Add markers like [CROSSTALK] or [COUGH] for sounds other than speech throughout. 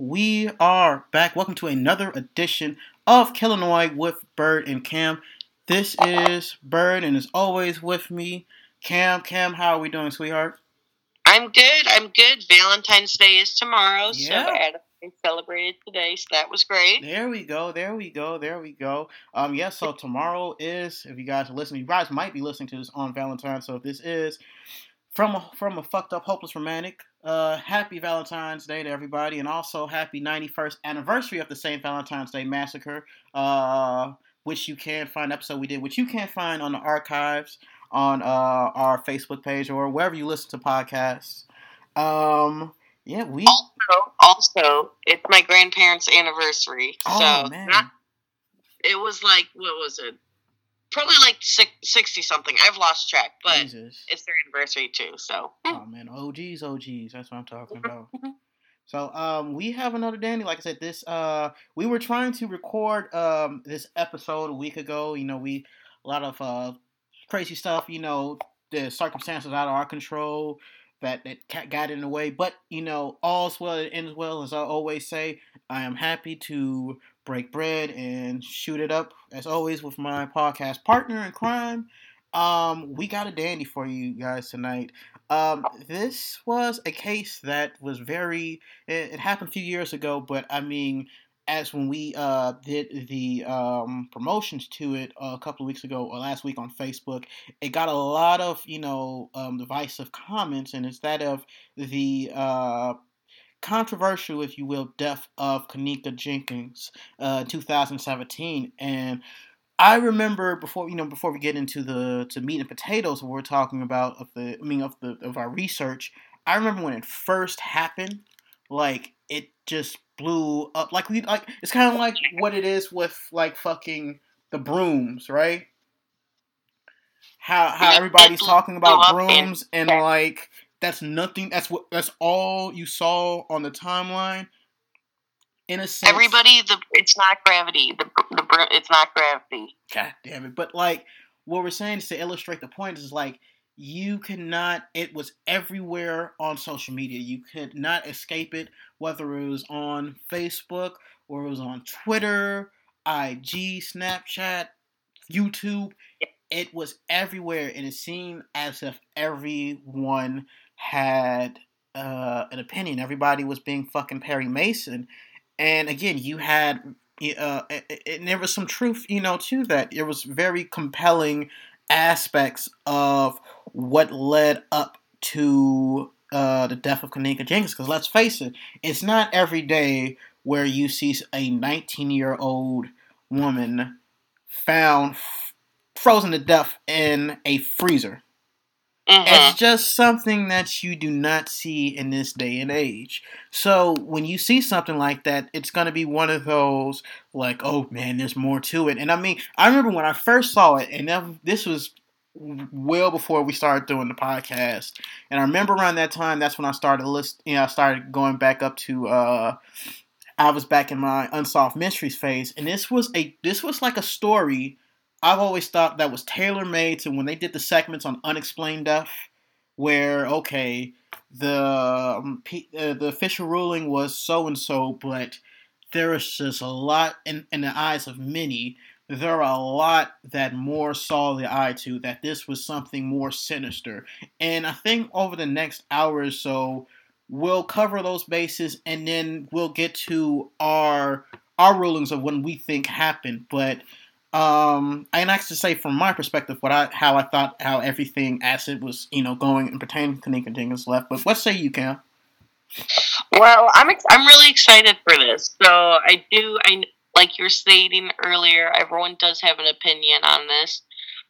we are back. Welcome to another edition of Killinois with Bird and Cam. This is Bird, and as always with me, Cam. Cam, how are we doing, sweetheart? I'm good. I'm good. Valentine's Day is tomorrow, Yeah. so Adam celebrated today, so that was great. There we go. There we go. There we go. Um, yes. so tomorrow is, if you guys are listening, you guys might be listening to this on Valentine's. So if this is from a, from a fucked up, hopeless romantic, uh, happy Valentine's Day to everybody, and also happy 91st anniversary of the St. Valentine's Day massacre. Uh, which you can find episode we did, which you can find on the archives on uh our Facebook page or wherever you listen to podcasts. Um, yeah, we. Also, also, it's my grandparents' anniversary, Oh so man. not, it was like what was it? Probably like six, sixty something. I've lost track, but Jesus. it's their anniversary too. So Oh man, OGs, OGs. That's what I'm talking about. So um, we have another Danny. Like I said, this uh, we were trying to record um this episode a week ago. You know, we a lot of uh crazy stuff. You know, the circumstances out of our control that that got in the way. But you know, all's well that ends well. As I always say, I am happy to break bread and shoot it up as always with my podcast partner in crime. Um, we got a dandy for you guys tonight. Um, this was a case that was very. It, it happened a few years ago, but I mean, as when we uh, did the um, promotions to it a couple of weeks ago or last week on Facebook, it got a lot of you know um, divisive comments, and it's that of the uh, controversial, if you will, death of Kenneka Jenkins, uh, 2017, and I remember before you know before we get into the to meat and potatoes what we're talking about of the I mean of the of our research. I remember when it first happened, like it just blew up. Like we like it's kind of like what it is with like fucking the brooms, right? How how everybody's talking about brooms and like that's nothing. That's what that's all you saw on the timeline. In a sense, everybody, the it's not gravity. The the it's not gravity. God damn it. But like what we're saying is to illustrate the point is like you cannot it was everywhere on social media. You could not escape it, whether it was on Facebook or it was on Twitter, IG, Snapchat, YouTube. It was everywhere and it seemed as if everyone had uh, an opinion. Everybody was being fucking Perry Mason. And again, you had uh, it, it, there was some truth, you know, to that. There was very compelling aspects of what led up to uh, the death of Kenneka Jenkins. Because let's face it, it's not every day where you see a 19 year old woman found f- frozen to death in a freezer. Mhm. It's just something that you do not see in this day and age. So when you see something like that, it's going to be one of those like, oh man, there's more to it. And I mean, I remember when I first saw it, and this was well before we started doing the podcast. And I remember around that time, that's when I started list. You know, I started going back up to. uh I was back in my unsolved mysteries phase, and this was a this was like a story I've always thought that was tailor made to when they did the segments on unexplained death, where okay, the um, P- uh, the official ruling was so and so, but there is just a lot in in the eyes of many. There are a lot that more saw the eye to that this was something more sinister, and I think over the next hour or so, we'll cover those bases, and then we'll get to our our rulings of when we think happened, but um, and I to say from my perspective, what I how I thought how everything as it was, you know, going and pertaining to Kenneka Jenkins left. But what say you, Cam? Well, I'm ex- I'm really excited for this. So I do I like you were stating earlier. Everyone does have an opinion on this,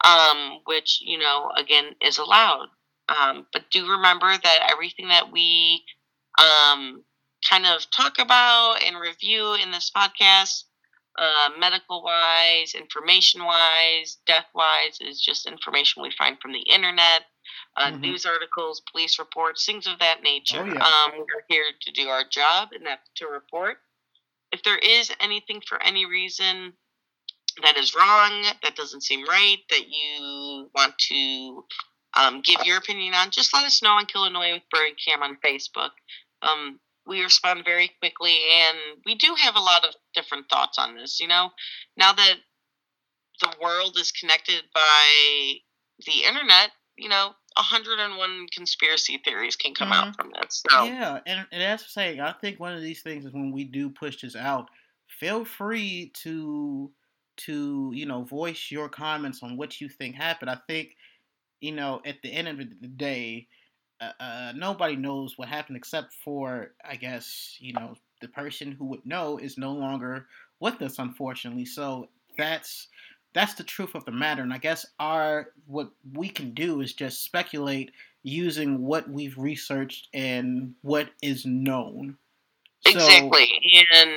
um, which you know again is allowed. Um, but do remember that everything that we um, kind of talk about and review in this podcast, uh, medical wise, information wise, death wise, is just information we find from the internet uh, Mhm. news articles, police reports, things of that nature. Oh, yeah. um, we're here to do our job, and that's to report. If there is anything for any reason that is wrong, that doesn't seem right, that you want to um, give your opinion on, just let us know on Killinois with Bird Cam on Facebook. Um, we respond very quickly, and we do have a lot of different thoughts on this. You know, now that the world is connected by the internet, you know, 101 conspiracy theories can come mm-hmm. out from this. So. Yeah, and, and that's saying, I think one of these things is when we do push this out, feel free to to you know voice your comments on what you think happened. I think you know at the end of the day, uh, uh, nobody knows what happened except for I guess you know the person who would know is no longer with us, unfortunately. So that's that's the truth of the matter. And I guess our what we can do is just speculate using what we've researched and what is known. Exactly, so, and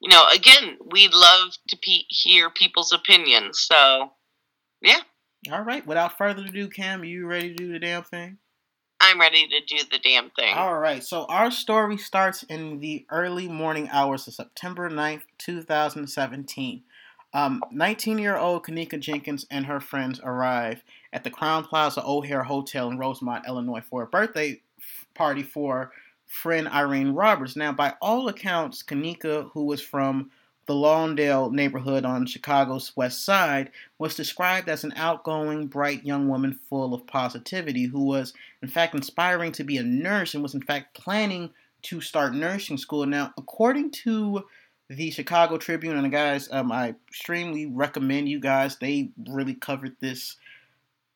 you know, again, we'd love to pe- hear people's opinions. So, yeah. All right. Without further ado, Cam, are you ready to do the damn thing? I'm ready to do the damn thing. All right. So, our story starts in the early morning hours of September 9th, 2017. 19 um, year old Kenneka Jenkins and her friends arrive at the Crowne Plaza O'Hare Hotel in Rosemont, Illinois for a birthday party for friend Irene Roberts. Now, by all accounts, Kenneka, who was from the Lawndale neighborhood on Chicago's west side, was described as an outgoing, bright young woman full of positivity who was, in fact, inspiring to be a nurse and was, in fact, planning to start nursing school. Now, according to the Chicago Tribune, and guys, um, I extremely recommend you guys. They really covered this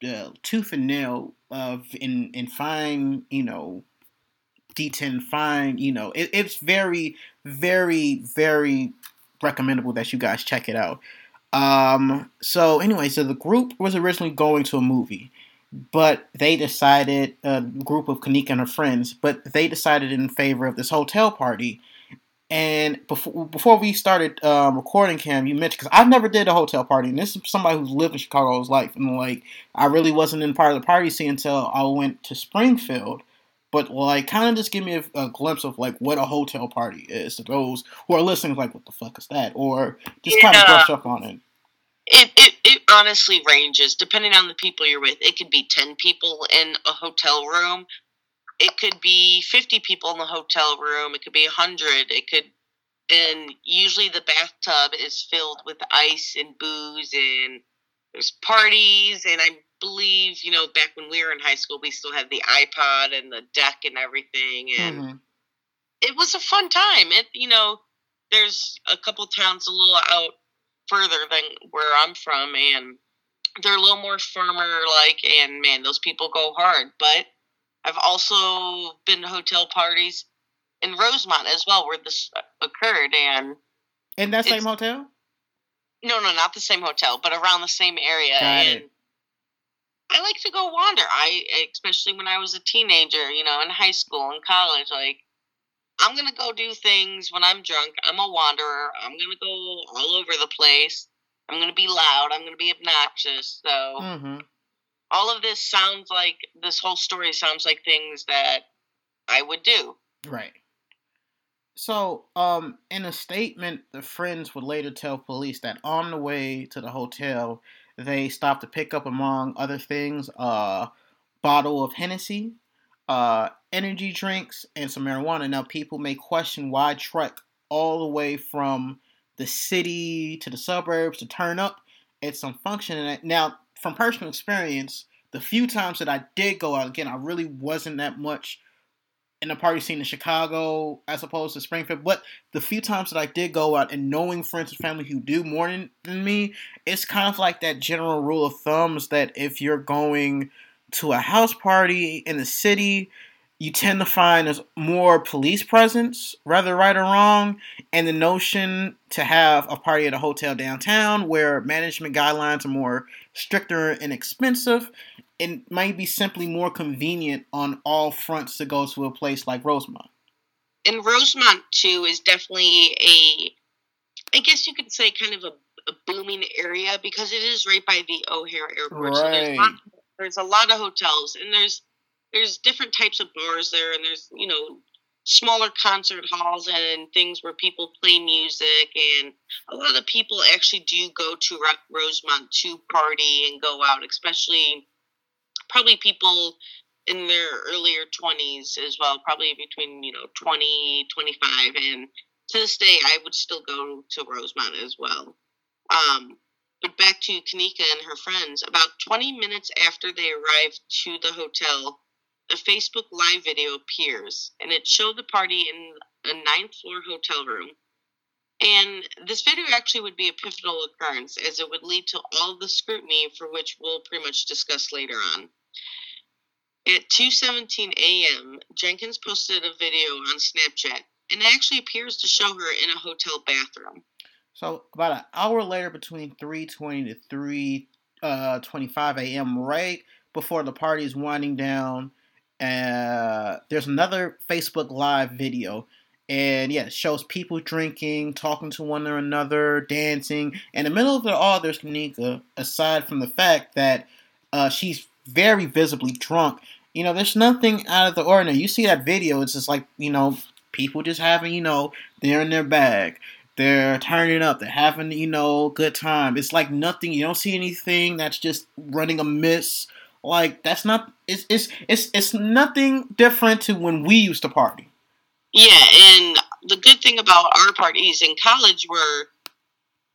uh, tooth and nail of in in fine, you know, D10 fine. You know, it, it's very, very, very recommendable that you guys check it out. Um, so anyway, so the group was originally going to a movie, but they decided a group of Kenneka and her friends, but they decided in favor of this hotel party and before before we started um, recording, Cam, you mentioned because I've never did a hotel party, and this is somebody who's lived in Chicago his life, and like I really wasn't in part of the party scene until I went to Springfield. But like, kind of just give me a, a, glimpse of like what a hotel party is to those who are listening. Like, what the fuck is that? Or just yeah. kind of brush up on it. It, it it honestly ranges depending on the people you're with. It could be ten people in a hotel room it could be 50 people in the hotel room it could be 100 it could and usually the bathtub is filled with ice and booze and there's parties and i believe you know back when we were in high school we still had the ipod and the deck and everything and mm-hmm. it was a fun time it you know there's a couple towns a little out further than where i'm from and they're a little more firmer like and man those people go hard but I've also been to hotel parties in Rosemont as well where this occurred, and in that same hotel. No, no, not the same hotel, but around the same area. Got and it. I like to go wander. I especially when I was a teenager, you know, in high school and college, like I'm gonna go do things when I'm drunk. I'm a wanderer. I'm gonna go all over the place. I'm gonna be loud. I'm gonna be obnoxious. So mm-hmm all of this sounds like this whole story sounds like things that I would do. Right. So, um, in a statement, the friends would later tell police that on the way to the hotel, they stopped to pick up, among other things, a bottle of Hennessy, uh, energy drinks, and some marijuana. Now, people may question why trek all the way from the city to the suburbs to turn up at some function. Now, from personal experience, the few times that I did go out, again, I really wasn't that much in the party scene in Chicago as opposed to Springfield. But the few times that I did go out and knowing friends and family who do more than, than me, it's kind of like that general rule of thumbs that if you're going to a house party in the city, you tend to find there's more police presence, whether right or wrong, and the notion to have a party at a hotel downtown where management guidelines are more stricter and expensive, it might be simply more convenient on all fronts to go to a place like Rosemont. And Rosemont too is definitely a, I guess you could say, kind of a, a booming area because it is right by the O'Hare Airport. Right. So there's a, lot, there's a lot of hotels, and there's there's different types of bars there, and there's you know smaller concert halls and things where people play music and a lot of people actually do go to Rosemont to party and go out especially probably people in their earlier 20s as well, probably between, you know, 20, 25. And to this day, I would still go to Rosemont as well. Um, but back to Kenneka and her friends, about 20 minutes after they arrived to the hotel, a Facebook Live video appears, and it showed the party in a ninth floor hotel room. And this video actually would be a pivotal occurrence as it would lead to all the scrutiny for which we'll pretty much discuss later on. At 2:17 a.m., Jenkins posted a video on Snapchat and it actually appears to show her in a hotel bathroom. So about an hour later, between 3:20 to 3:25 uh, a.m., right before the party is winding down, uh, there's another Facebook Live video, and yeah, it shows people drinking, talking to one or another, dancing. In the middle of it all, there's Kenneka. Aside from the fact that uh, she's very visibly drunk, you know, there's nothing out of the ordinary. You see that video, it's just like you know, people just having you know, they're in their bag they're turning up. They're having, you know, good time. It's like nothing. You don't see anything that's just running amiss. Like that's not. It's it's it's it's nothing different to when we used to party. Yeah, and the good thing about our parties in college were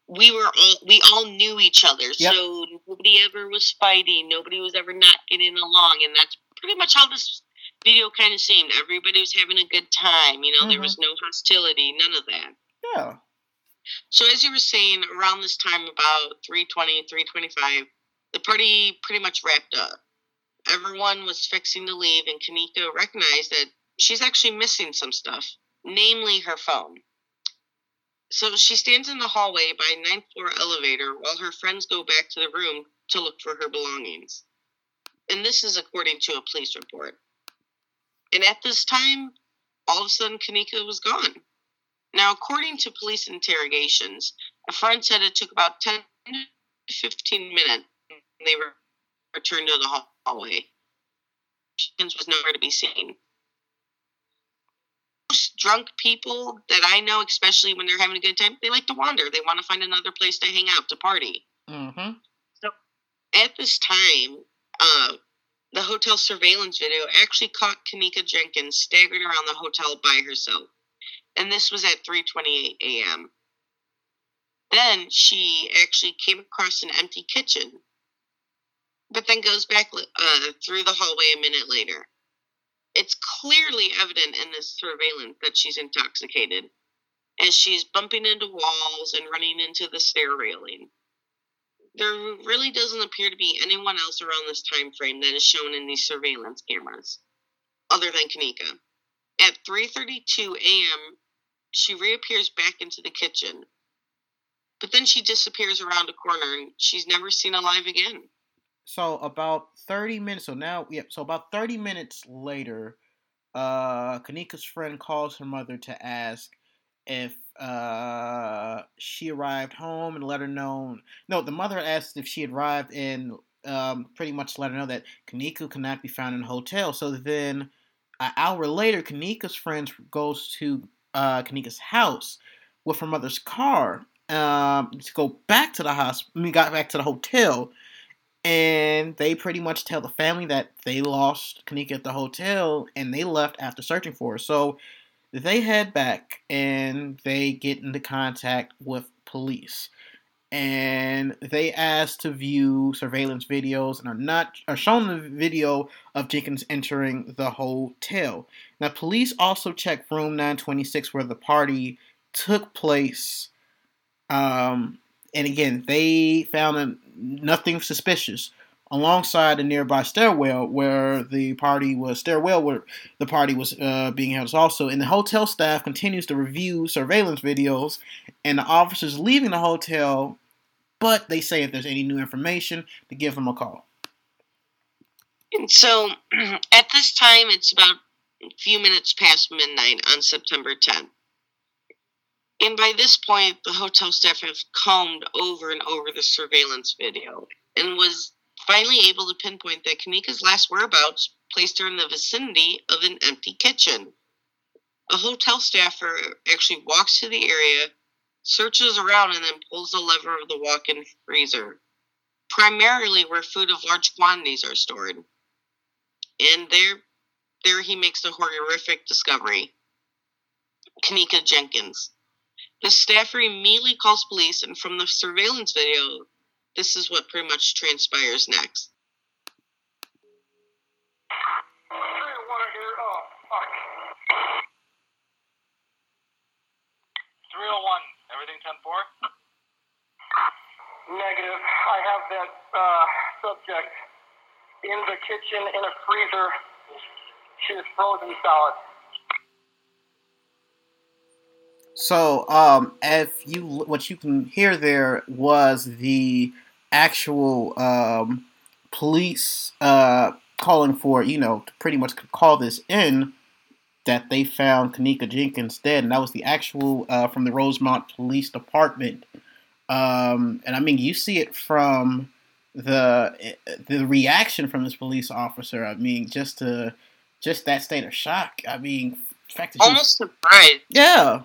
we were all we all knew each other, yep. so nobody ever was fighting. Nobody was ever not getting along, and that's pretty much how this video kind of seemed. Everybody was having a good time. You know, mm-hmm. there was no hostility, none of that. Yeah. So as you were saying, around this time, about 320, 325, the party pretty much wrapped up. Everyone was fixing to leave, and Kenneka recognized that she's actually missing some stuff, namely her phone. So she stands in the hallway by a ninth floor elevator while her friends go back to the room to look for her belongings. And this is according to a police report. And at this time, all of a sudden, Kenneka was gone. Now, according to police interrogations, a friend said it took about 10 to 15 minutes they were returned to the hallway. Jenkins was nowhere to be seen. Most drunk people that I know, especially when they're having a good time, they like to wander. They want to find another place to hang out, to party. Mm-hmm. So at this time, uh, the hotel surveillance video actually caught Kenneka Jenkins staggering around the hotel by herself and this was at 3:28 a.m. Then she actually came across an empty kitchen, but then goes back uh, through the hallway a minute later. It's clearly evident in this surveillance that she's intoxicated, as she's bumping into walls and running into the stair railing. There really doesn't appear to be anyone else around this time frame that is shown in these surveillance cameras, other than Kenneka. At 3:32 a.m., she reappears back into the kitchen. But then she disappears around a corner and she's never seen alive again. So about 30 minutes so now yeah, so about 30 minutes later, uh Kenneka's friend calls her mother to ask if uh she arrived home and let her know no, the mother asked if she had arrived and um pretty much let her know that Kenneka cannot be found in the hotel. So then an hour later, Kenneka's friend goes to uh, Kenneka's house with her mother's car um, to go back to the hospital. I mean, got back to the hotel, and they pretty much tell the family that they lost Kenneka at the hotel and they left after searching for her. So they head back and they get into contact with police and they ask to view surveillance videos and are not are shown the video of Jenkins entering the hotel. Now, police also checked room 926 where the party took place. Um, and again, they found nothing suspicious alongside a nearby stairwell where the party was stairwell where the party was uh, being held. Also and the hotel staff continues to review surveillance videos and the officers leaving the hotel but they say if there's any new information to give them a call. And so [CLEARS THROAT] at this time it's about a few minutes past midnight on september 10th and by this point the hotel staff have combed over and over the surveillance video and was finally able to pinpoint that Kenneka's last whereabouts placed her in the vicinity of an empty kitchen. A hotel staffer actually walks to the area, searches around, and then pulls the lever of the walk in freezer, primarily where food of large quantities are stored. and there, there he makes the horrific discovery. Kenneka Jenkins. The staffer immediately calls police, and from the surveillance video, this is what pretty much transpires next. Everything 10 4? Negative. I have that uh, subject in the kitchen in a freezer. She is frozen solid. So, um, if you what you can hear there was the actual um, police uh, calling for you know to pretty much call this in that they found Kenneka Jenkins dead, and that was the actual uh, from the Rosemont Police Department. Um, and I mean, you see it from the the reaction from this police officer. I mean, just to just that state of shock. I mean, fact that almost surprised. Yeah,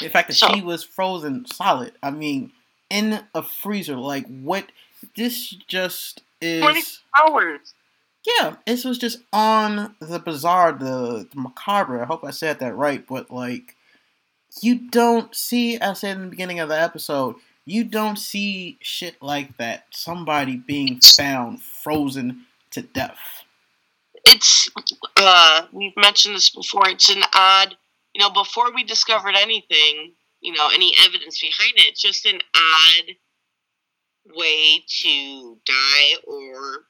the fact that so, she was frozen solid. I mean, in a freezer. Like what? This just is twenty hours. Yeah, this was just on the bizarre, the, the macabre. I hope I said that right, but like, you don't see. I said in the beginning of the episode, you don't see shit like that. Somebody being found frozen to death. It's uh, we've mentioned this before. It's an odd, you know, before we discovered anything, you know, any evidence behind it. It's just an odd way to die or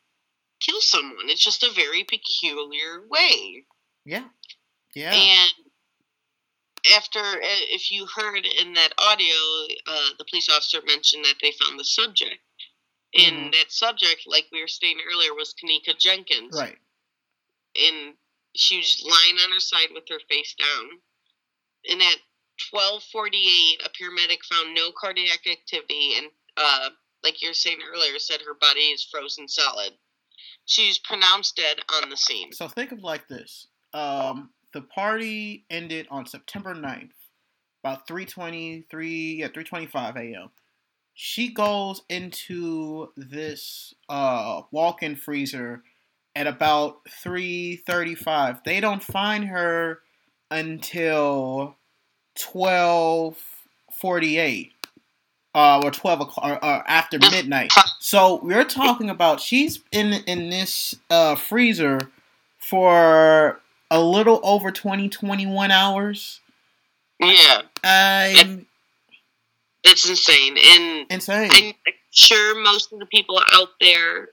kill someone. It's just a very peculiar way. Yeah. Yeah. And after, uh, if you heard in that audio, uh, the police officer mentioned that they found the subject. And mm-hmm. that subject, like we were saying earlier, was Kenneka Jenkins. Right. And she was lying on her side with her face down. And at 1248, a paramedic found no cardiac activity and, uh, like you were saying earlier, said her body is frozen solid. She's pronounced dead on the scene. So think of like this. Um, the party ended on September 9th, about 3.23, yeah, 3.25 a.m. She goes into this uh, walk-in freezer at about 3.35. They don't find her until 12.48 uh, or twelve o'clock or, or, after midnight. So we're talking about she's in in this uh, freezer for a little over 20, 21 hours. Yeah, I'm. That's insane. And insane. I'm sure most of the people out there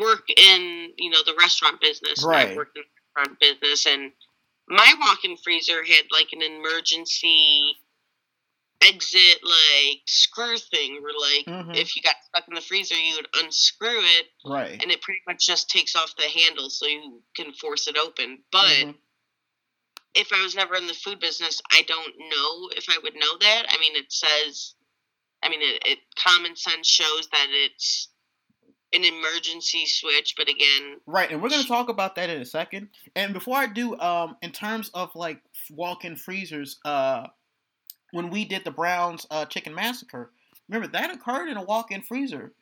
work in you know the restaurant business. Right. I work in the restaurant business, and my walk-in freezer had like an emergency exit like screw thing where like mm-hmm. if you got stuck in the freezer you would unscrew it right and it pretty much just takes off the handle so you can force it open but mm-hmm. if i was never in the food business i don't know if i would know that i mean it says i mean it, it common sense shows that it's an emergency switch but again right and we're going to talk about that in a second and before i do um in terms of like walk-in freezers uh when we did the Brown's uh, chicken massacre. Remember that occurred in a walk-in freezer,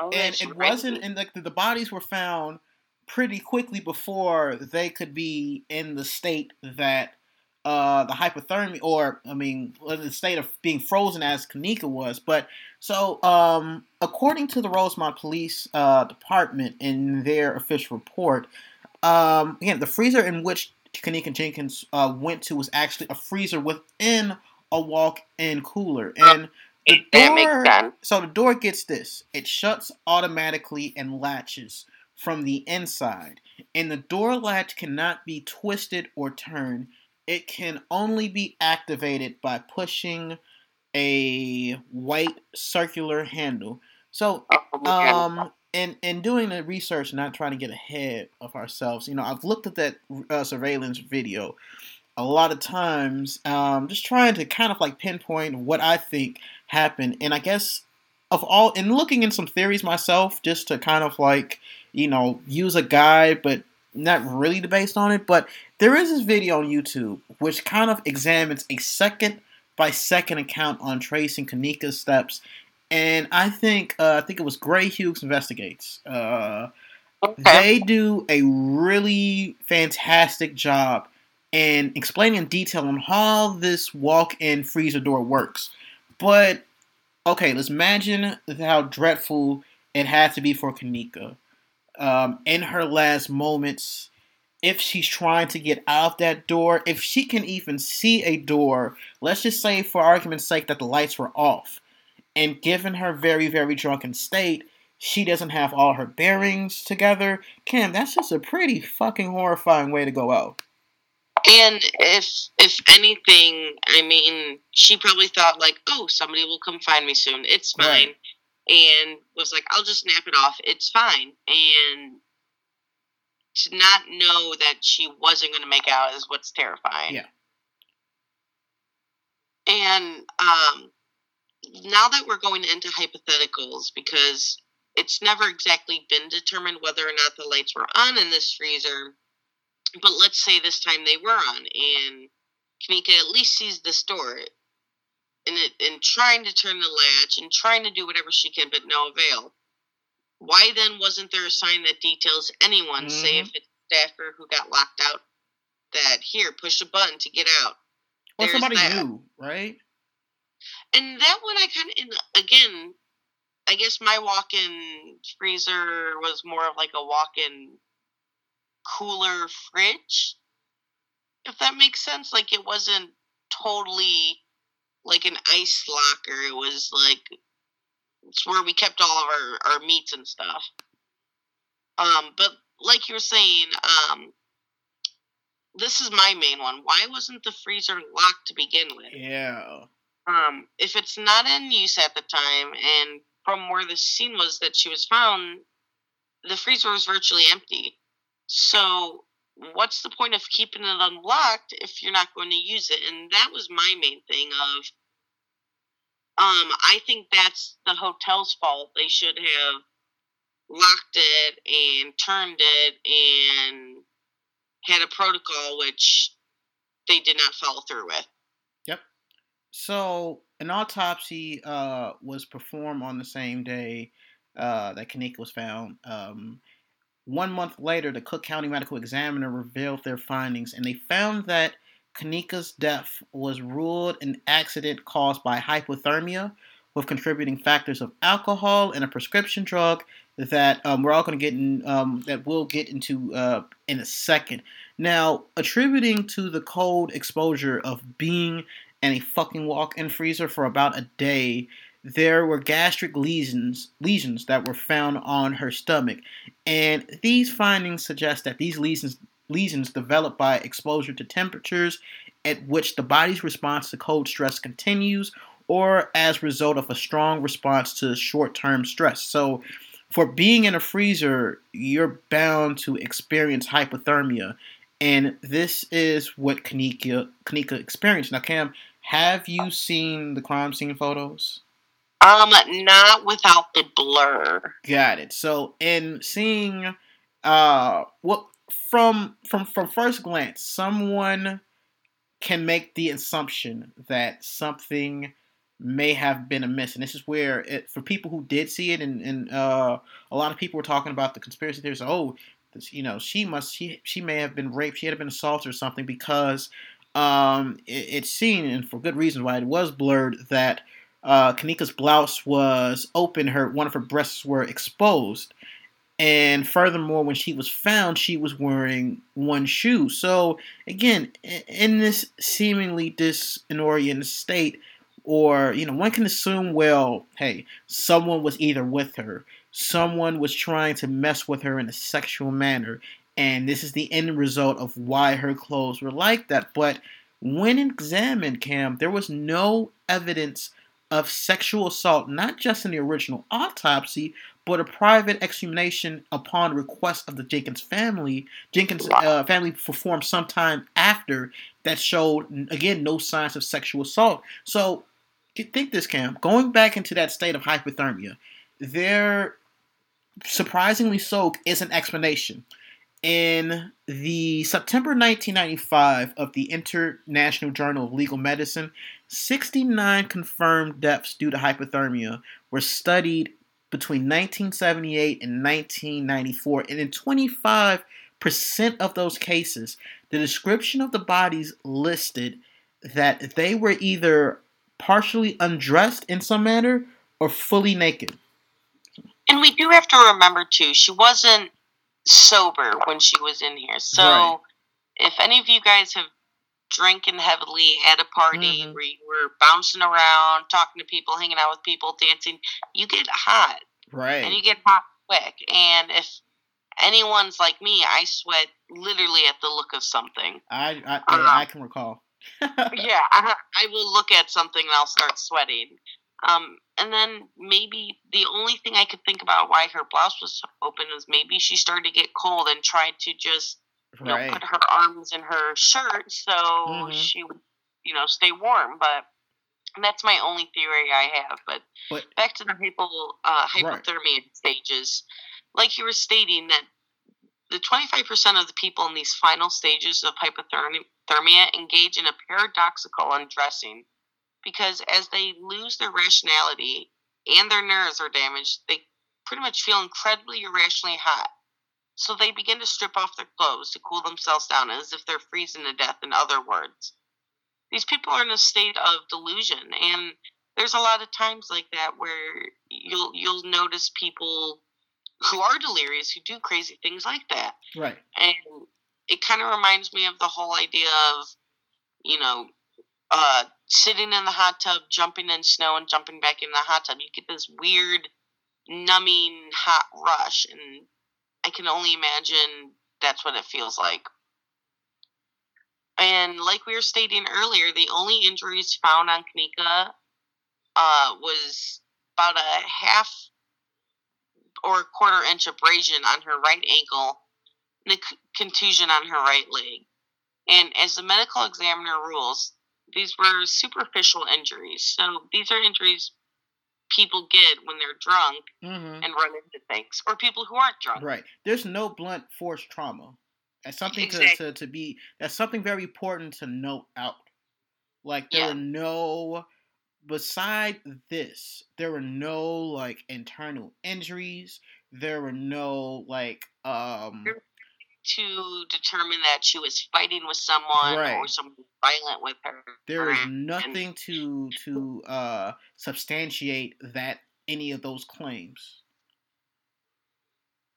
oh, and it right. wasn't. And the, the bodies were found pretty quickly before they could be in the state that uh, the hypothermia, or I mean, the state of being frozen as Kenneka was. But so, um, according to the Rosemont Police uh, Department in their official report, um, again, the freezer in which Kenneka Jenkins uh, went to was actually a freezer within a walk-in cooler, and the door. So the door gets this: it shuts automatically and latches from the inside, and the door latch cannot be twisted or turned. It can only be activated by pushing a white circular handle. So, oh, um, in in doing the research, not trying to get ahead of ourselves, you know, I've looked at that uh, surveillance video a lot of times, um, just trying to kind of like pinpoint what I think happened. And I guess of all, in looking in some theories myself, just to kind of like, you know, use a guide, but not really based on it. But there is this video on YouTube which kind of examines a second by second account on tracing Kenneka's steps. And I think uh, I think it was Gray Hughes investigates. Uh, Okay. They do a really fantastic job in explaining in detail on how this walk-in freezer door works. But okay, let's imagine how dreadful it had to be for Kenneka. Um, in her last moments, if she's trying to get out of that door, if she can even see a door, let's just say for argument's sake that the lights were off, and given her very, very drunken state, she doesn't have all her bearings together. Cam, that's just a pretty fucking horrifying way to go out. And if if anything, I mean, she probably thought like, "Oh, somebody will come find me soon. It's fine," Right. And was like, "I'll just nap it off. It's fine." And to not know that she wasn't going to make out is what's terrifying. Yeah. And um, now that we're going into hypotheticals, because it's never exactly been determined whether or not the lights were on in this freezer, but let's say this time they were on, and Kenneka at least sees this door, and it, and trying to turn the latch and trying to do whatever she can, but no avail. Why then wasn't there a sign that details anyone, say Mhm. if it's staffer who got locked out, that here push a button to get out? Or There's somebody that. knew, right? And that one I kind of again, I guess my walk-in freezer was more of like a walk-in cooler fridge, if that makes sense. Like it wasn't totally like an ice locker. It was like it's where we kept all of our, our meats and stuff. Um, but like you were saying, um, this is my main one. Why wasn't the freezer locked to begin with? Yeah. um, if it's not in use at the time, and from where the scene was that she was found, the freezer was virtually empty. So, what's the point of keeping it unlocked if you're not going to use it? And that was my main thing of, um, I think that's the hotel's fault. They should have locked it and turned it and had a protocol which they did not follow through with. Yep. So an autopsy uh, was performed on the same day uh, that Kenneka was found. Um, one month later, the Cook County Medical Examiner revealed their findings, and they found that Kenneka's death was ruled an accident caused by hypothermia, with contributing factors of alcohol and a prescription drug that um, we're all going to get in, um, that we'll get into uh, in a second. Now, attributing to the cold exposure of being in a fucking walk-in freezer for about a day, there were gastric lesions lesions that were found on her stomach, and these findings suggest that these lesions lesions developed by exposure to temperatures at which the body's response to cold stress continues or as a result of a strong response to short-term stress. So for being in a freezer, you're bound to experience hypothermia. And this is what Kanika, Kanika experienced. Now, Cam, have you seen the crime scene photos? Um, not without the blur. Got it. So, in seeing, uh, what from from from first glance, someone can make the assumption that something may have been amiss, and this is where, it, for people who did see it, and, and uh, a lot of people were talking about the conspiracy theories. Oh, this, you know, she must she she may have been raped, she had been assaulted or something because um, it, it's seen, and for good reason, why it was blurred that uh, Kenneka's blouse was open, her one of her breasts were exposed, and furthermore, when she was found, she was wearing one shoe. So again, in this seemingly disoriented state, or you know, one can assume, well, hey, someone was either with her, someone was trying to mess with her in a sexual manner, and this is the end result of why her clothes were like that. But when examined, Cam, there was no evidence of sexual assault, not just in the original autopsy, but a private exhumation upon request of the Jenkins family. Jenkins uh, family performed sometime after that showed again no signs of sexual assault. So think this, Cam. Going back into that state of hypothermia, there surprisingly so is an explanation. In the September 1995 of the International Journal of Legal Medicine, 69 confirmed deaths due to hypothermia were studied between 1978 and 1994. And in 25% of those cases, the description of the bodies listed that they were either partially undressed in some manner or fully naked. And we do have to remember too, she wasn't sober when she was in here. So right. if any of you guys have drinking heavily at a party mm-hmm. where you were bouncing around, talking to people, hanging out with people, dancing, you get hot. Right. And you get hot quick. And if anyone's like me, I sweat literally at the look of something. I I, uh, I can recall. [LAUGHS] yeah, I, I will look at something and I'll start sweating. Um, and then maybe the only thing I could think about why her blouse was open was maybe she started to get cold and tried to just you right. know put her arms in her shirt so mm-hmm. she would you know stay warm. But that's my only theory I have. But, but back to the hypo, uh, hypothermia right. stages, like you were stating that the 25% of the people in these final stages of hypothermia engage in a paradoxical undressing because as they lose their rationality and their nerves are damaged, they pretty much feel incredibly irrationally hot. So they begin to strip off their clothes to cool themselves down as if they're freezing to death, in other words. These people are in a state of delusion, and there's a lot of times like that where you'll you'll notice people who are delirious who do crazy things like that. Right. And it kind of reminds me of the whole idea of, you know, uh, sitting in the hot tub, jumping in snow, and jumping back in the hot tub. You get this weird, numbing hot rush, and I can only imagine that's what it feels like. And like we were stating earlier, the only injuries found on Kenneka uh, was about a half or a quarter inch abrasion on her right ankle and a contusion on her right leg. And as the medical examiner rules, these were superficial injuries. So these are injuries people get when they're drunk mm-hmm. and run into things, or people who aren't drunk. Right. There's no blunt force trauma. That's something exactly. to, to, to be. That's something very important to note out. Like there yeah. are no. Beside this, there were no like internal injuries. There were no like um to determine that she was fighting with someone right. or someone violent with her. There is nothing to to uh, substantiate that any of those claims.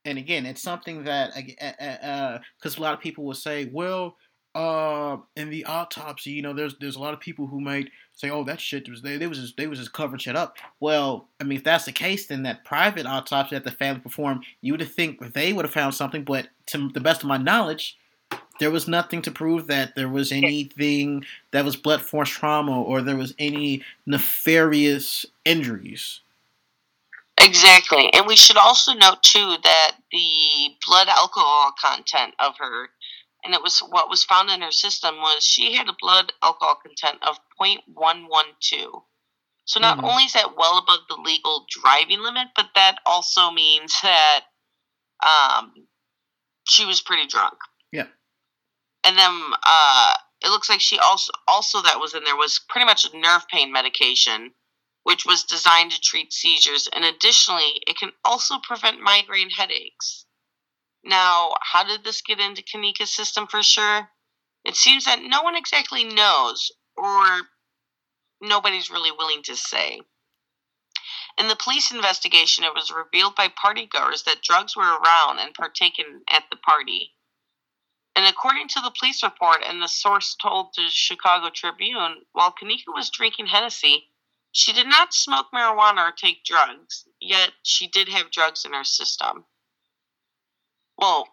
And again, it's something that because uh, uh, a lot of people will say, well, uh, in the autopsy, you know, there's there's a lot of people who might say, "Oh, that shit was they, they was just they was just covering shit up." Well, I mean, if that's the case, then that private autopsy that the family performed, you would think they would have found something. But to the best of my knowledge, there was nothing to prove that there was anything that was blood force trauma or there was any nefarious injuries. Exactly, and we should also note too that the blood alcohol content of her and it was what was found in her system was she had a blood alcohol content of 0.112. So not mm-hmm. only is that well above the legal driving limit, but that also means that um, she was pretty drunk. Yeah. And then uh, it looks like she also also that was in there was pretty much a nerve pain medication, which was designed to treat seizures, and additionally, it can also prevent migraine headaches. Now, how did this get into Kenneka's system for sure? It seems that no one exactly knows, or nobody's really willing to say. In the police investigation, it was revealed by partygoers that drugs were around and partaken at the party. And according to the police report and the source told the Chicago Tribune, while Kenneka was drinking Hennessy, she did not smoke marijuana or take drugs, yet she did have drugs in her system. Well,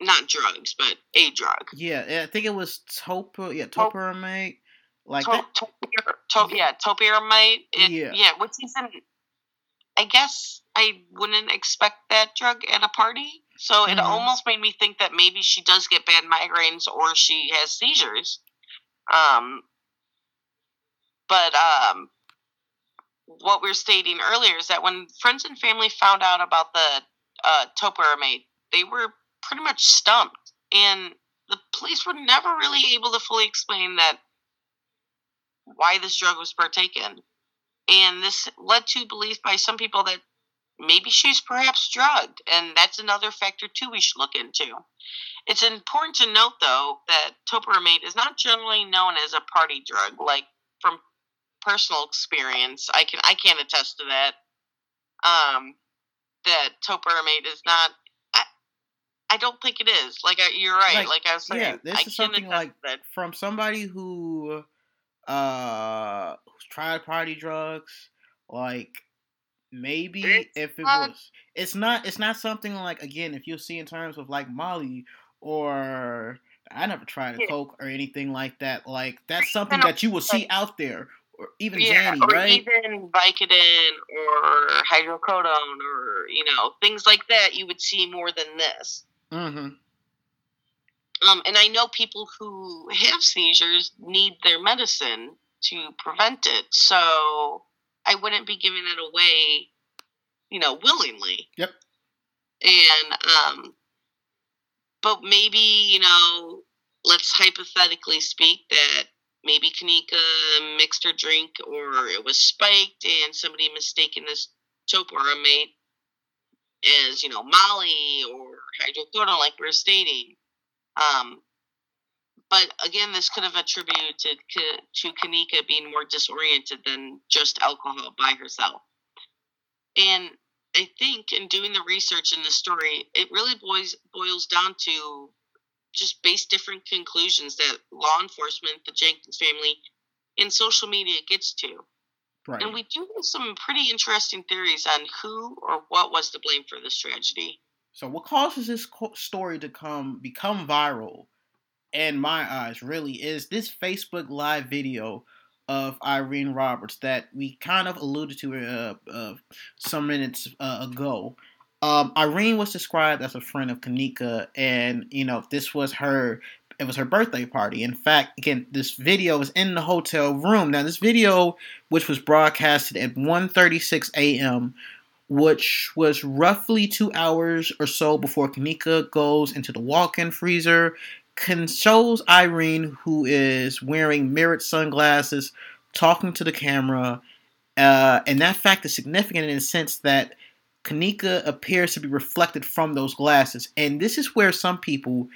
not drugs, but a drug. Yeah, I think it was topo. Yeah, topiramate. Like to, that. To, to, yeah, topiramate. It, yeah, yeah. Which isn't. I guess I wouldn't expect that drug at a party. So it mm-hmm. almost made me think that maybe she does get bad migraines or she has seizures. Um, but um, what we were stating earlier is that when friends and family found out about the uh, topiramate they were pretty much stumped. And the police were never really able to fully explain that why this drug was partaken. And this led to belief by some people that maybe she's perhaps drugged, and that's another factor too we should look into. It's important to note, though, that topiramate is not generally known as a party drug. Like from personal experience, I can I can attest to that. Um, that topiramate is not. I, I don't think it is. Like I, you're right. Like, like I was saying, yeah, this I is something like that. from somebody who uh who's tried party drugs like maybe It's if it not- was it's not it's not something like again if you see in terms of like molly or i never tried a Yeah. coke or anything like that like that's something that you will see out there or even yeah, Zanny, or right even Vicodin or hydrocodone or you know things like that. You would see more than this. Mm-hmm Um, and I know people who have seizures need their medicine to prevent it, so I wouldn't be giving it away, you know, willingly. Yep. And um, but maybe you know, let's hypothetically speak that maybe Kenneka mixed her drink, or it was spiked, and somebody mistaken this topiramate as you know Molly or hydrocodone, like we're stating. Um, but again, this could have attributed to, to Kenneka being more disoriented than just alcohol by herself. And I think in doing the research in the story, it really boils boils down to just base different conclusions that law enforcement, the Jenkins family, and social media gets to. right And we do have some pretty interesting theories on who or what was to blame for this tragedy. So what causes this story to come become viral, in my eyes, really is this Facebook Live video of Irene Roberts that we kind of alluded to uh, uh, some minutes uh, ago. Um, Irene was described as a friend of Kenneka, and you know this was her. It was her birthday party. In fact, again, this video was in the hotel room. Now, this video, which was broadcasted at 1:36 a.m., which was roughly two hours or so before Kenneka goes into the walk-in freezer, consoles Irene who is wearing mirrored sunglasses, talking to the camera, uh, and that fact is significant in the sense that Kenneka appears to be reflected from those glasses, and this is where some people.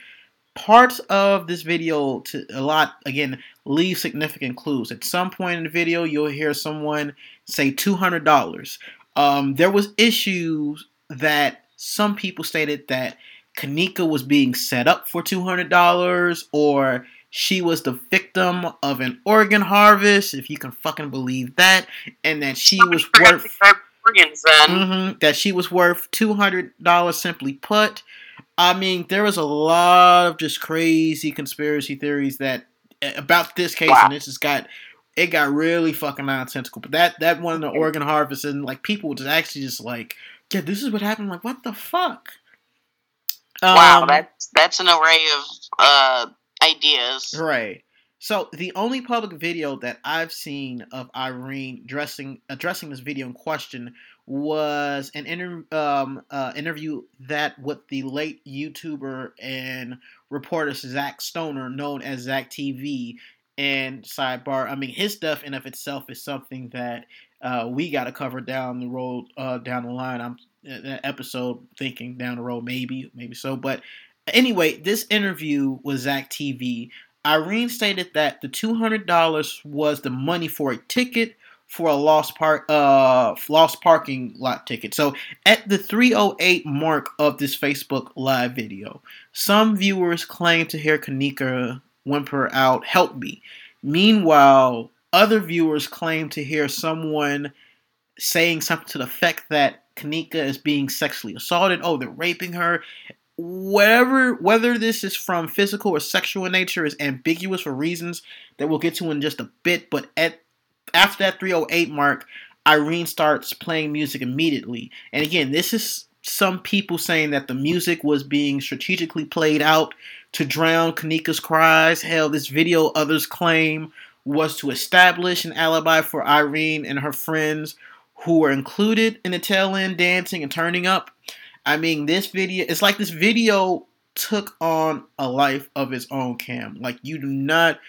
Parts of this video, to a lot again, leave significant clues. At some point in the video, you'll hear someone say two hundred dollars um, there was issues that some people stated that Kenneka was being set up for two hundred dollars, or she was the victim of an organ harvest, if you can fucking believe that, and that she was worth organs then. Mhm, that she was worth two hundred dollars. Simply put, I mean, there was a lot of just crazy conspiracy theories that about this case, Wow. and it just got it got really fucking nonsensical. But that that one, the organ harvest, and like people just actually just like, yeah, this is what happened. Like, what the fuck? wow, Um, that's that's an array of uh, ideas. Right. So the only public video that I've seen of Irene dressing addressing this video in question was an inter- um, uh, interview that with the late YouTuber and reporter Zach Stoner, known as Zach TV. And sidebar, I mean, his stuff in of itself is something that uh, we got to cover down the road, uh, down the line. I'm uh, that episode thinking down the road, maybe, maybe so. But anyway, this interview with Zach TV Irene stated that the two hundred dollars was the money for a ticket for a lost park uh lost parking lot ticket. So at the 308 mark of this Facebook live video, some viewers claim to hear Kenneka whimper out, "Help me." Meanwhile, other viewers claim to hear someone saying something to the effect that Kenneka is being sexually assaulted. Oh, they're raping her whatever whether this is from physical or sexual nature is ambiguous for reasons that we'll get to in just a bit but at after that 308 mark irene starts playing music immediately and again this is some people saying that the music was being strategically played out to drown kenneka's cries hell this video others claim was to establish an alibi for irene and her friends who were included in the tail end dancing and turning up I mean, this video, it's like this video took on a life of its own, Cam. Like, you do not,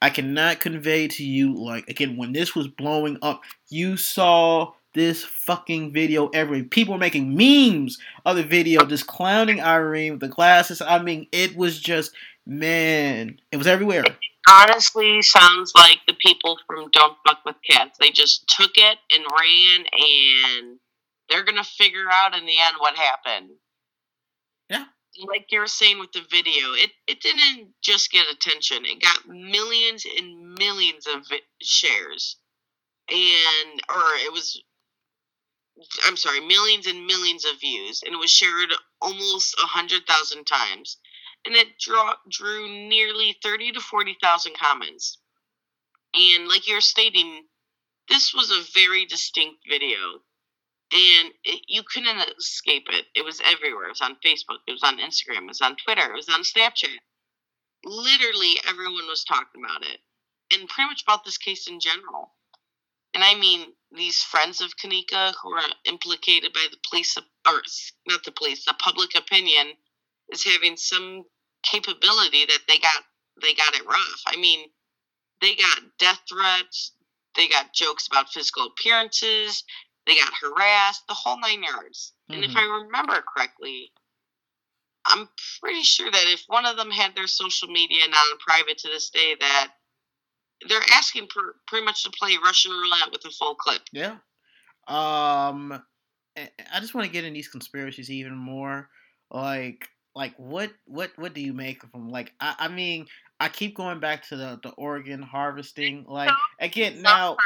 I cannot convey to you, like, again, when this was blowing up, you saw this fucking video every people were making memes of the video just clowning Irene with the glasses. I mean, it was just man, it was everywhere. Honestly, sounds like the people from Don't Fuck with Cats. They just took it and ran, and they're gonna figure out in the end what happened. Yeah. Like you were saying with the video, it, it didn't just get attention. It got millions and millions of shares. And, or it was I'm sorry, millions and millions of views, and it was shared almost a hundred thousand times, and it draw, drew nearly thirty to forty thousand comments. And like you're stating, this was a very distinct video, and it, you couldn't escape it. It was everywhere. It was on Facebook. It was on Instagram. It was on Twitter. It was on Snapchat. Literally, everyone was talking about it, and pretty much about this case in general. And I mean, these friends of Kenneka who are implicated by the police, or not the police, the public opinion is having some capability that they got they got it rough. I mean, they got death threats, they got jokes about physical appearances, they got harassed, the whole nine yards. Mm-hmm. And if mm-hmm. I remember correctly, I'm pretty sure that if one of them had their social media non private to this day, that they're asking for pretty much to play Russian roulette with a full clip. Yeah. Um, I just want to get in these conspiracies even more. Like, like what, what, what do you make of them? Like, I, I mean, I keep going back to the the organ harvesting. Like, again, now,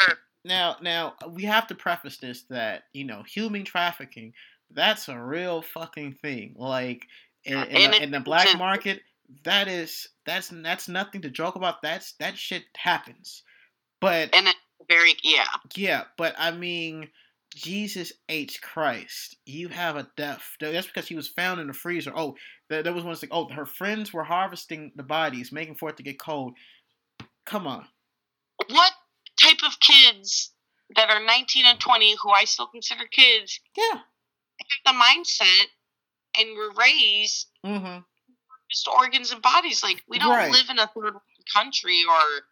now, now, we have to preface this that you know, human trafficking. That's a real fucking thing. Like, in, in, in the [LAUGHS] black market, that is that's that's nothing to joke about. That's that shit happens. But and it, very yeah. Yeah, but I mean Jesus H Christ, you have a death. That's because he was found in the freezer. Oh, there, there was one thing. Oh, her friends were harvesting the bodies, making for it to get cold. Come on. What type of kids that are 19 and 20, who I still consider kids, yeah, have the mindset and were raised mm-hmm just organs and bodies. Like we don't right. live in a third country or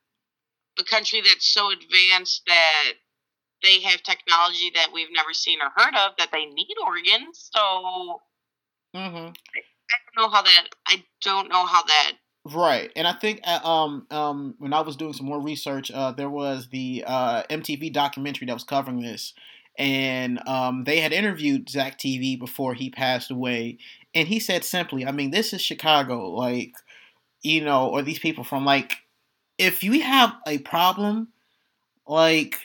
a country that's so advanced that they have technology that we've never seen or heard of that they need organs. So mm-hmm. I, I don't know how that. I don't know how that. Right, and I think uh, um um when I was doing some more research, uh, there was the uh, MTV documentary that was covering this, and um, they had interviewed Zach TV before he passed away, and he said simply, I mean, this is Chicago, like, you know, or these people from like, if you have a problem, like,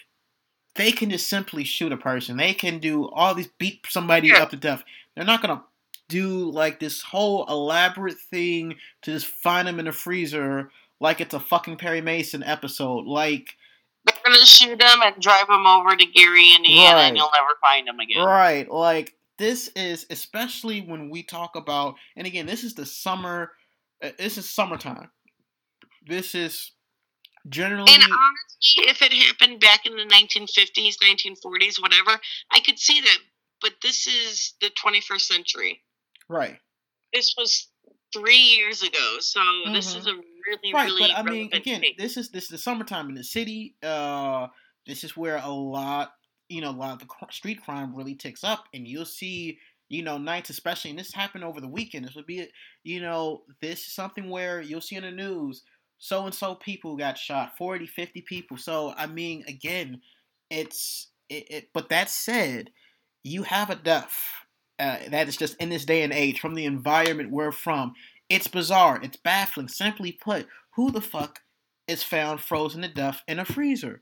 they can just simply shoot a person. They can do all these beat somebody yeah. up to death. They're not gonna do like this whole elaborate thing to just find them in the freezer like it's a fucking Perry Mason episode. Like gonna shoot them and drive them over to Gary, Indiana, right. and you'll never find them again. Right, like this is especially when we talk about, and again, this is the summer. Uh, this is summertime. This is generally. And honestly, if it happened back in the 1950s, 1940s, whatever, I could see that. But this is the 21st century. Right. This was three years ago, so mm-hmm. this is mm-hmm. a really, right, really. But I mean, again, this is this is the summertime in the city. Uh, this is where a lot you know, a lot of the street crime really ticks up, and you'll see, you know, nights especially, and this happened over the weekend. This would be, you know, this is something where you'll see in the news, so and so people got shot, 40, 50 people. So, I mean, again, it's, it, it but that said, you have a death uh, that is just in this day and age from the environment we're from. It's bizarre. It's baffling. Simply put, who the fuck is found frozen to death in a freezer?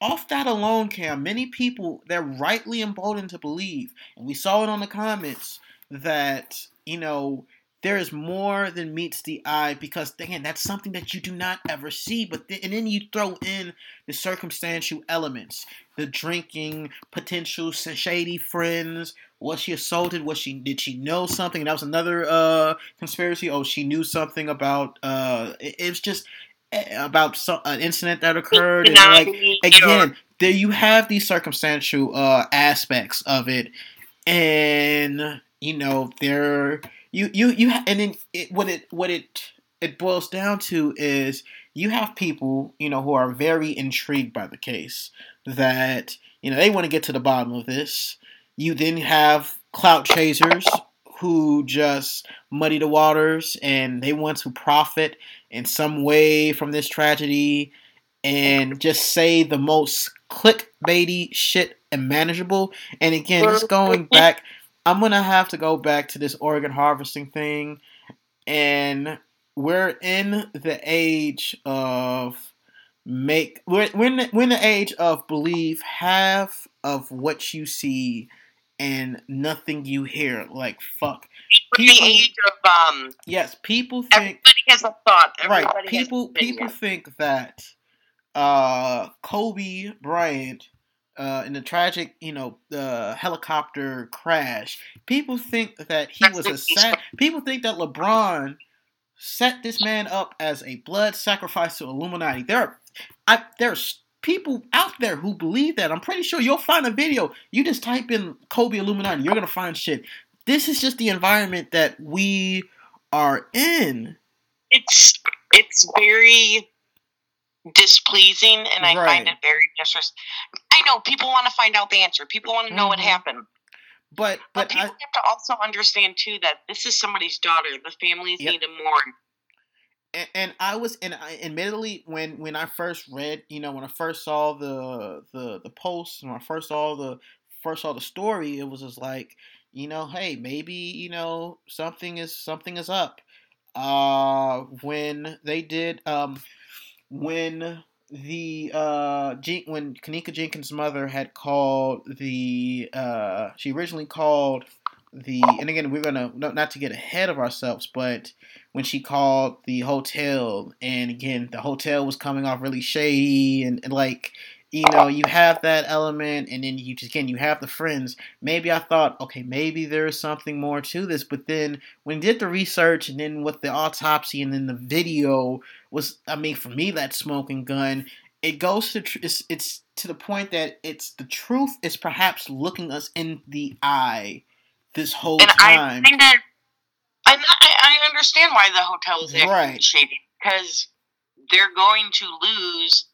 off that alone, Cam, many people they're rightly emboldened to believe, and we saw it on the comments that you know there is more than meets the eye because again that's something that you do not ever see but and then you throw in the circumstantial elements the drinking potential shady friends was she assaulted was she did she know something that was another uh conspiracy oh she knew something about uh it, it was just about some, an incident that occurred. And like again, there you have these circumstantial uh, aspects of it, and you know there you you you and then it, what it what it it boils down to is you have people, you know, who are very intrigued by the case that, you know, they want to get to the bottom of this. You then have clout chasers who just muddy the waters and they want to profit in some way from this tragedy and just say the most clickbaity shit imaginable. And again, just going [LAUGHS] back, I'm gonna have to go back to this organ harvesting thing, and we're in the age of make we're, we're, in the, we're in the age of believe half of what you see and nothing you hear. Like fuck. People, the age of um. Yes, people think everybody has a thought. Everybody right. People people think that uh Kobe Bryant uh, in the tragic, you know, uh, helicopter crash, people think that he was a sad. People think that LeBron set this man up as a blood sacrifice to Illuminati. There are, I, there's people out there who believe that. I'm pretty sure you'll find a video. You just type in Kobe Illuminati, you're gonna find shit. This is just the environment that we are in. It's it's very displeasing and I right. find it very disrespectful. I know people want to find out the answer. People want to know mm-hmm. what happened. But but, but people I, have to also understand too that this is somebody's daughter. The families yep. need to mourn. And, I was, and I, admittedly, when when I first read, you know, when I first saw the the the post, when I first saw the first saw the story, it was just like, you know, hey, maybe you know something is something is up. Uh, when they did, um, when the uh when Kenneka Jenkins' mother had called the uh she originally called the and again we're gonna not to get ahead of ourselves but when she called the hotel and again the hotel was coming off really shady and, and like you know, you have that element, and then you just again you have the friends. Maybe I thought, okay, maybe there's something more to this, but then when did the research, and then with the autopsy, and then the video was, I mean, for me, that smoking gun, it goes to it's, it's to the point that it's the truth is perhaps looking us in the eye this whole and time. I, that, I, I understand why the hotel is right. shady because they're going to lose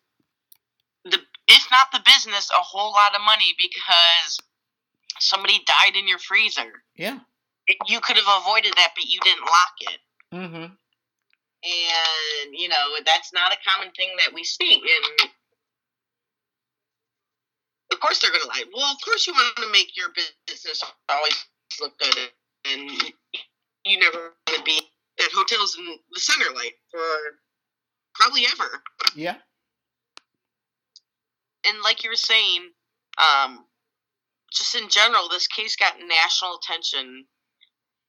the if not the business, a whole lot of money because somebody died in your freezer. Yeah. You could have avoided that, but you didn't lock it. Mm-hmm. And, you know, that's not a common thing that we see. And of course they're going to lie. Well, of course you want to make your business always look good. And you never want to be at hotel's in the center light for probably ever. Yeah and like you were saying, um, just in general, this case got national attention.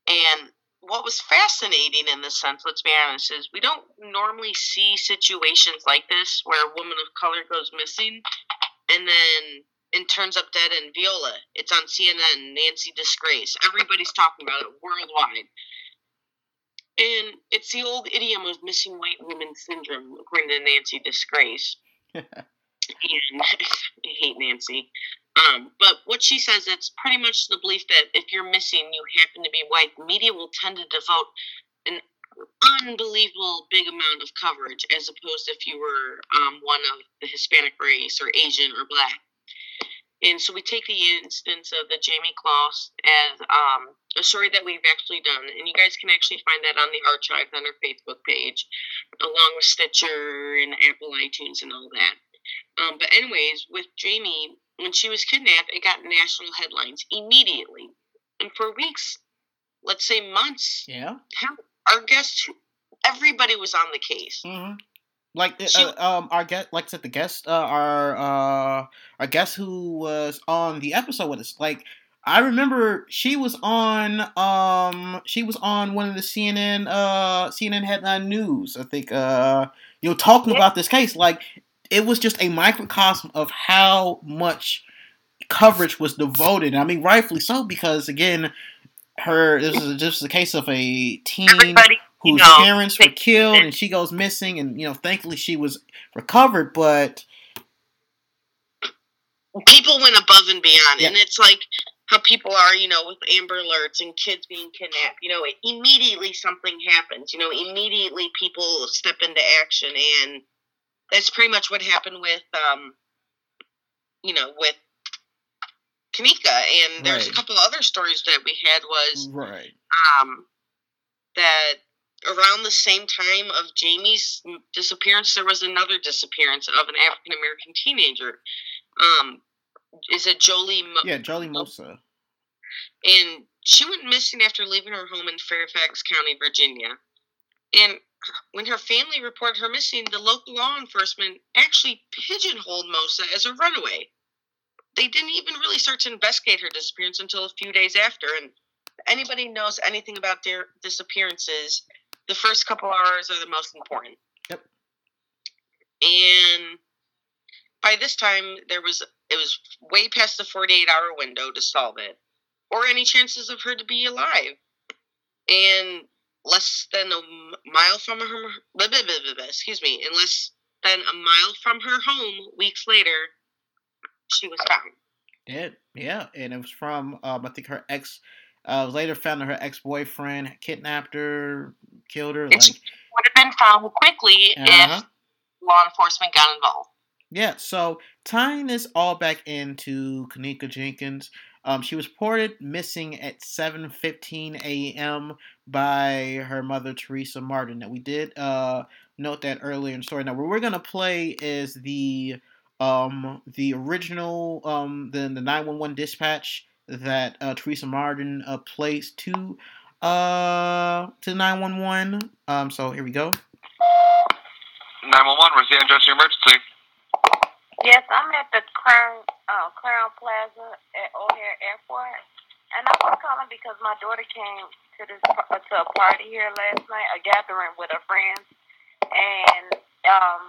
And what was fascinating in this sense, let's be honest, is we don't normally see situations like this where a woman of color goes missing and then and turns up dead in Viola. It's on CNN, Nancy Disgrace. Everybody's talking about it worldwide. And it's the old idiom of missing white woman syndrome, according to Nancy Disgrace. [LAUGHS] and [LAUGHS] I hate Nancy. Um, but what she says, it's pretty much the belief that if you're missing, you happen to be white, the media will tend to devote an unbelievable big amount of coverage as opposed to if you were um, one of the Hispanic race or Asian or black. And so we take the instance of the Jayme Closs as um, a story that we've actually done. And you guys can actually find that on the archives on our Facebook page, along with Stitcher and Apple iTunes and all that. Um, but anyways, with Jayme, when she was kidnapped, it got national headlines immediately, and for weeks, let's say months. Yeah. Our guests, everybody was on the case. Mm-hmm. Like she, uh, um, our guest, like I said, the guest, uh, our uh, our guest who was on the episode with us, like. I remember she was on um she was on one of the CNN uh CNN headline news I think uh you know talking yeah. about this case like it was just a microcosm of how much coverage was devoted. I mean, rightfully so, because again, her this is just a case of a teen Everybody, whose know, parents were killed and she goes missing, and you know, thankfully she was recovered, but people went above and beyond, yeah. and it's like how people are, you know, with Amber Alerts and kids being kidnapped. You know, immediately something happens. You know, immediately people step into action, and that's pretty much what happened with, um, you know, with Kenneka. And there's Right. a couple other stories that we had was Right. um, that around the same time of Jayme's disappearance, there was another disappearance of an African American teenager. Um, is it Jolie? Mo- Yeah, Jolie Mosa. and she went missing after leaving her home in Fairfax County, Virginia. And when her family reported her missing, the local law enforcement actually pigeonholed Mosa as a runaway. They didn't even really start to investigate her disappearance until a few days after. And anybody knows anything about their disappearances, the first couple hours are the most important. Yep. And by this time, there was it was way past the 48 hour window to solve it or any chances of her to be alive. And less than a mile from her, blah, blah, blah, excuse me, in less than a mile from her home, weeks later, she was found. Dead. Yeah, and it was from um, I think her ex. Uh, later found that her ex boyfriend kidnapped her, killed her. Like, It's- Would have been found quickly uh-huh. if law enforcement got involved. Yeah, so tying this all back into Kenneka Jenkins, um, she was reported missing at 7:15 a.m. by her mother Teresa Martin. Now we did uh, note that earlier in the story. Now what we're gonna play is the um, the original um, the the 911 dispatch that uh, Teresa Martin uh, placed to uh, to 911. Um, so here we go. 911, where's the address of your emergency? Yes, I'm at the Crown uh, Crowne Plaza at O'Hare Airport, and I was calling because my daughter came to this uh, to a party here last night, a gathering with her friends, and um,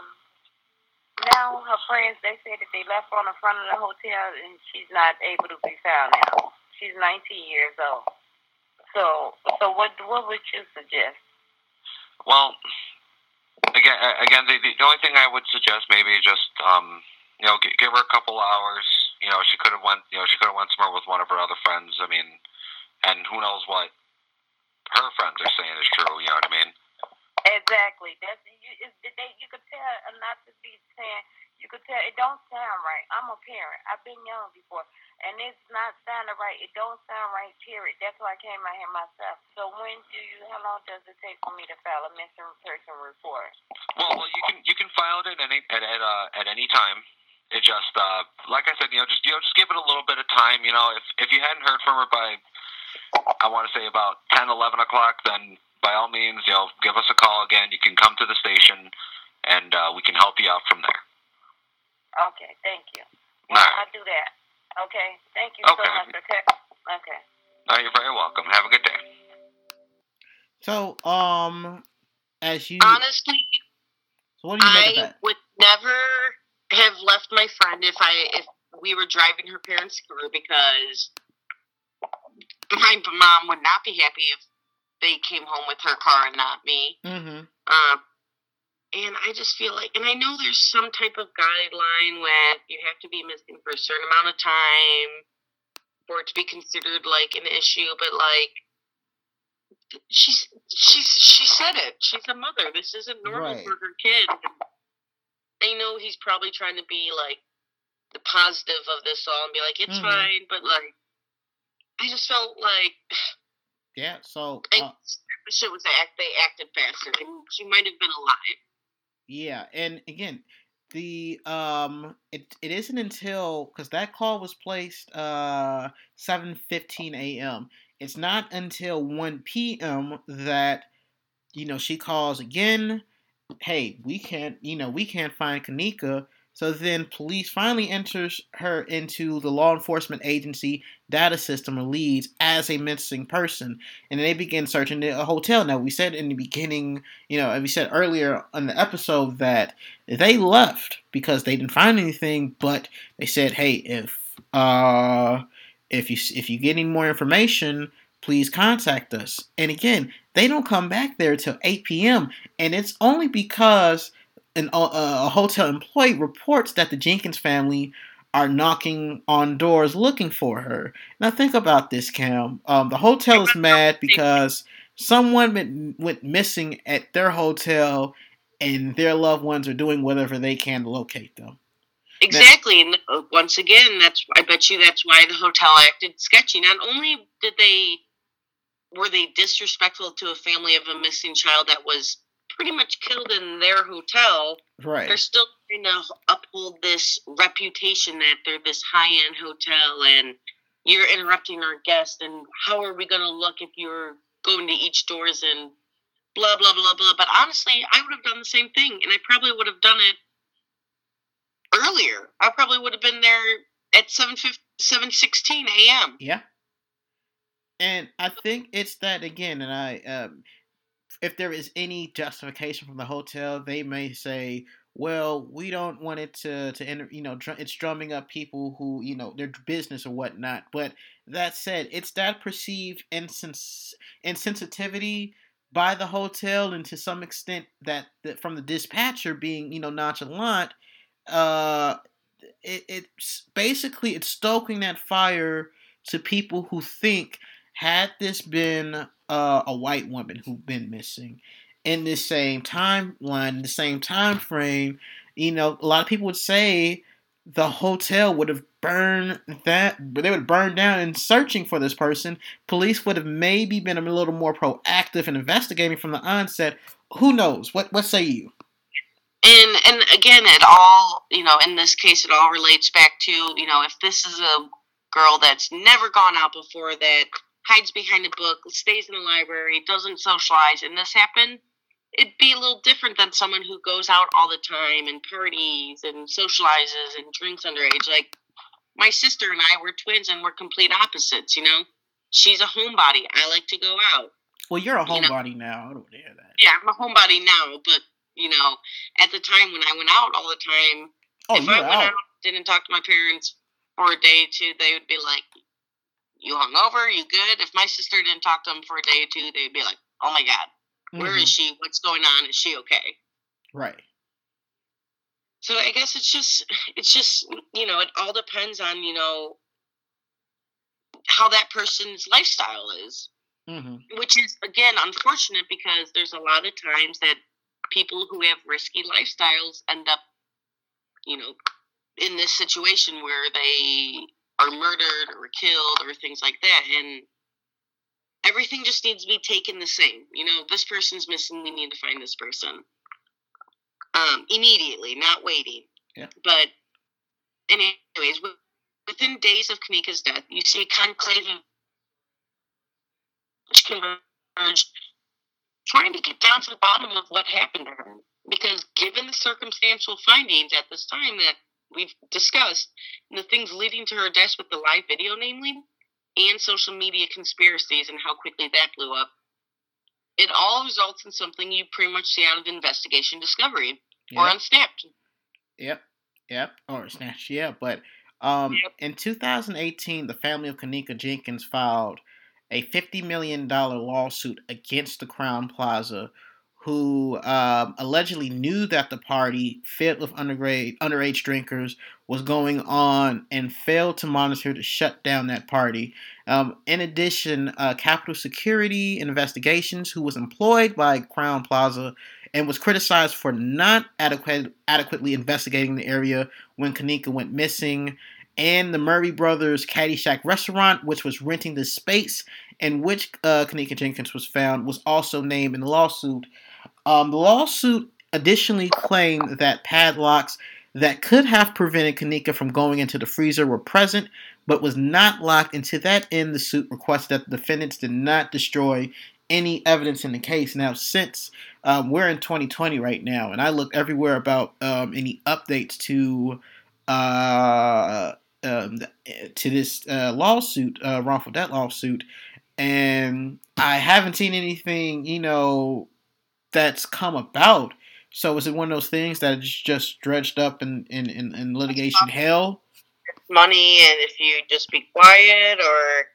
now her friends they say that they left her on the front of the hotel, and she's not able to be found now. She's 19 years old. So, so what what would you suggest? Well, again, again, the, the only thing I would suggest maybe just, um, you know, g- give her a couple hours. You know, she could have went, you know, she could have went somewhere with one of her other friends. I mean, and who knows what her friends are saying is true. You know what I mean? Exactly. That's you. They, you could tell uh, not to be saying. You could tell it don't sound right. I'm a parent. I've been young before, and it's not sounding right. It don't sound right. Period. That's why I came out here myself. So when do you? How long does it take for me to file a missing person report? Well, well, you can you can file it at any at at, uh, at any time. It just uh, like I said, you know, just you know, just give it a little bit of time. You know, if if you hadn't heard from her by, I want to say about 10, 11 o'clock, then by all means, you know, give us a call again. You can come to the station, and uh, we can help you out from there. Okay. Thank you. All right. I'll do that. Okay. Thank you so much. Okay. Okay. No, you're very welcome. Have a good day. So um, as you Honestly, so what do you make of I that? would never have left my friend if I if we were driving her parents' car because my mom would not be happy if they came home with her car and not me. Mm-hmm. Um, and I just feel like, and I know there's some type of guideline where you have to be missing for a certain amount of time for it to be considered like an issue, but like she's she's she said it. She's a mother. This isn't normal Right. for her kid. I know he's probably trying to be like the positive of this all and be like it's Mhm. fine, but like I just felt like Yeah. So I, uh, shit was act. They acted faster. She might have been alive. Yeah, and again, the um, it it isn't until because that call was placed uh seven fifteen a.m. It's not until one p.m. that you know she calls again. Hey, we can't, you know, we can't find Kenneka. So then police finally enters her into the law enforcement agency data system or leads as a missing person. And they begin searching a hotel. Now, we said in the beginning, you know, we said earlier on the episode that they left because they didn't find anything, but they said, hey, if uh if you if you get any more information, please contact us. And again, they don't come back there till 8 p.m. And it's only because an, uh, a hotel employee reports that the Jenkins family are knocking on doors looking for her. Now think about this, Cam. Um, the hotel is mad because someone went, went missing at their hotel, and their loved ones are doing whatever they can to locate them. Exactly, and uh, once again, that's I bet you that's why the hotel acted sketchy. Not only did they were they disrespectful to a family of a missing child that was pretty much killed in their hotel. Right. They're still trying to uphold this reputation that they're this high end hotel and you're interrupting our guest and how are we going to look if you're going to each doors and blah blah blah blah but honestly i would have done the same thing and i probably would have done it earlier i probably would have been there at 7 16 a.m yeah and i think it's that again and i um, if there is any justification from the hotel, they may say, well, we don't want it to to enter, you know, dr- it's drumming up people who, you know, their business or whatnot. But that said, it's that perceived insens- insensitivity by the hotel and to some extent that, that from the dispatcher being, you know, nonchalant, uh, it, it's basically it's stoking that fire to people who think had this been uh, a white woman who'd been missing in the same timeline, in the same time frame, you know, a lot of people would say the hotel would have burned that they would have burned down in searching for this person. Police would have maybe been a little more proactive in investigating from the onset. Who knows? What what say you? And and again, it all you know. In this case, it all relates back to you know if this is a girl that's never gone out before that hides behind a book, stays in the library, doesn't socialize, and this happened, it'd be a little different than someone who goes out all the time and parties and socializes and drinks underage. Like my sister and I were twins and we're complete opposites, you know? She's a homebody. I like to go out. Well, you're a homebody you know? now. I don't hear that. Yeah, I'm a homebody now, but you know, at the time when I went out all the time, oh, if I went out. out, didn't talk to my parents for a day or two, they would be like, you hungover? You good? If my sister didn't talk to him for a day or two, they'd be like, oh my God, mm-hmm. where is she? What's going on? Is she okay? Right. So I guess it's just, it's just, you know, it all depends on, you know, how that person's lifestyle is. Mm-hmm. Which is, again, unfortunate because there's a lot of times that people who have risky lifestyles end up, you know, in this situation where they are murdered or killed or things like that. And everything just needs to be taken the same. You know, this person's missing, we need to find this person. Um, immediately, not waiting. Yeah. But, anyways, within days of Kenneka's death, you see a conclave of converge trying to get down to the bottom of what happened to her. Because given the circumstantial findings at this time that we've discussed, the things leading to her death with the live video, namely, and social media conspiracies and how quickly that blew up, it all results in something you pretty much see out of investigation discovery yep. or unsnapped. Yep, yep, or snatched, yeah. But um, yep. in 2018, the family of Kenneka Jenkins filed a $50 million lawsuit against the Crowne Plaza who um, allegedly knew that the party filled with underage, underage drinkers was going on and failed to monitor to shut down that party. Um, in addition, uh, Capital Security Investigations, who was employed by Crowne Plaza and was criticized for not adequate, adequately investigating the area when Kenneka went missing, and the Murray Brothers Caddyshack restaurant, which was renting the space in which uh, Kenneka Jenkins was found, was also named in the lawsuit. Um, the lawsuit additionally claimed that padlocks that could have prevented Kenneka from going into the freezer were present, but was not locked. And to that end, the suit requested that the defendants did not destroy any evidence in the case. Now, since um, we're in 2020 right now, and I look everywhere about um, any updates to uh, um, to this uh, lawsuit, uh, wrongful death lawsuit, and I haven't seen anything, you know, that's come about. So is it one of those things that is just dredged up in, in, in, in litigation hell? It's money, and if you just be quiet, or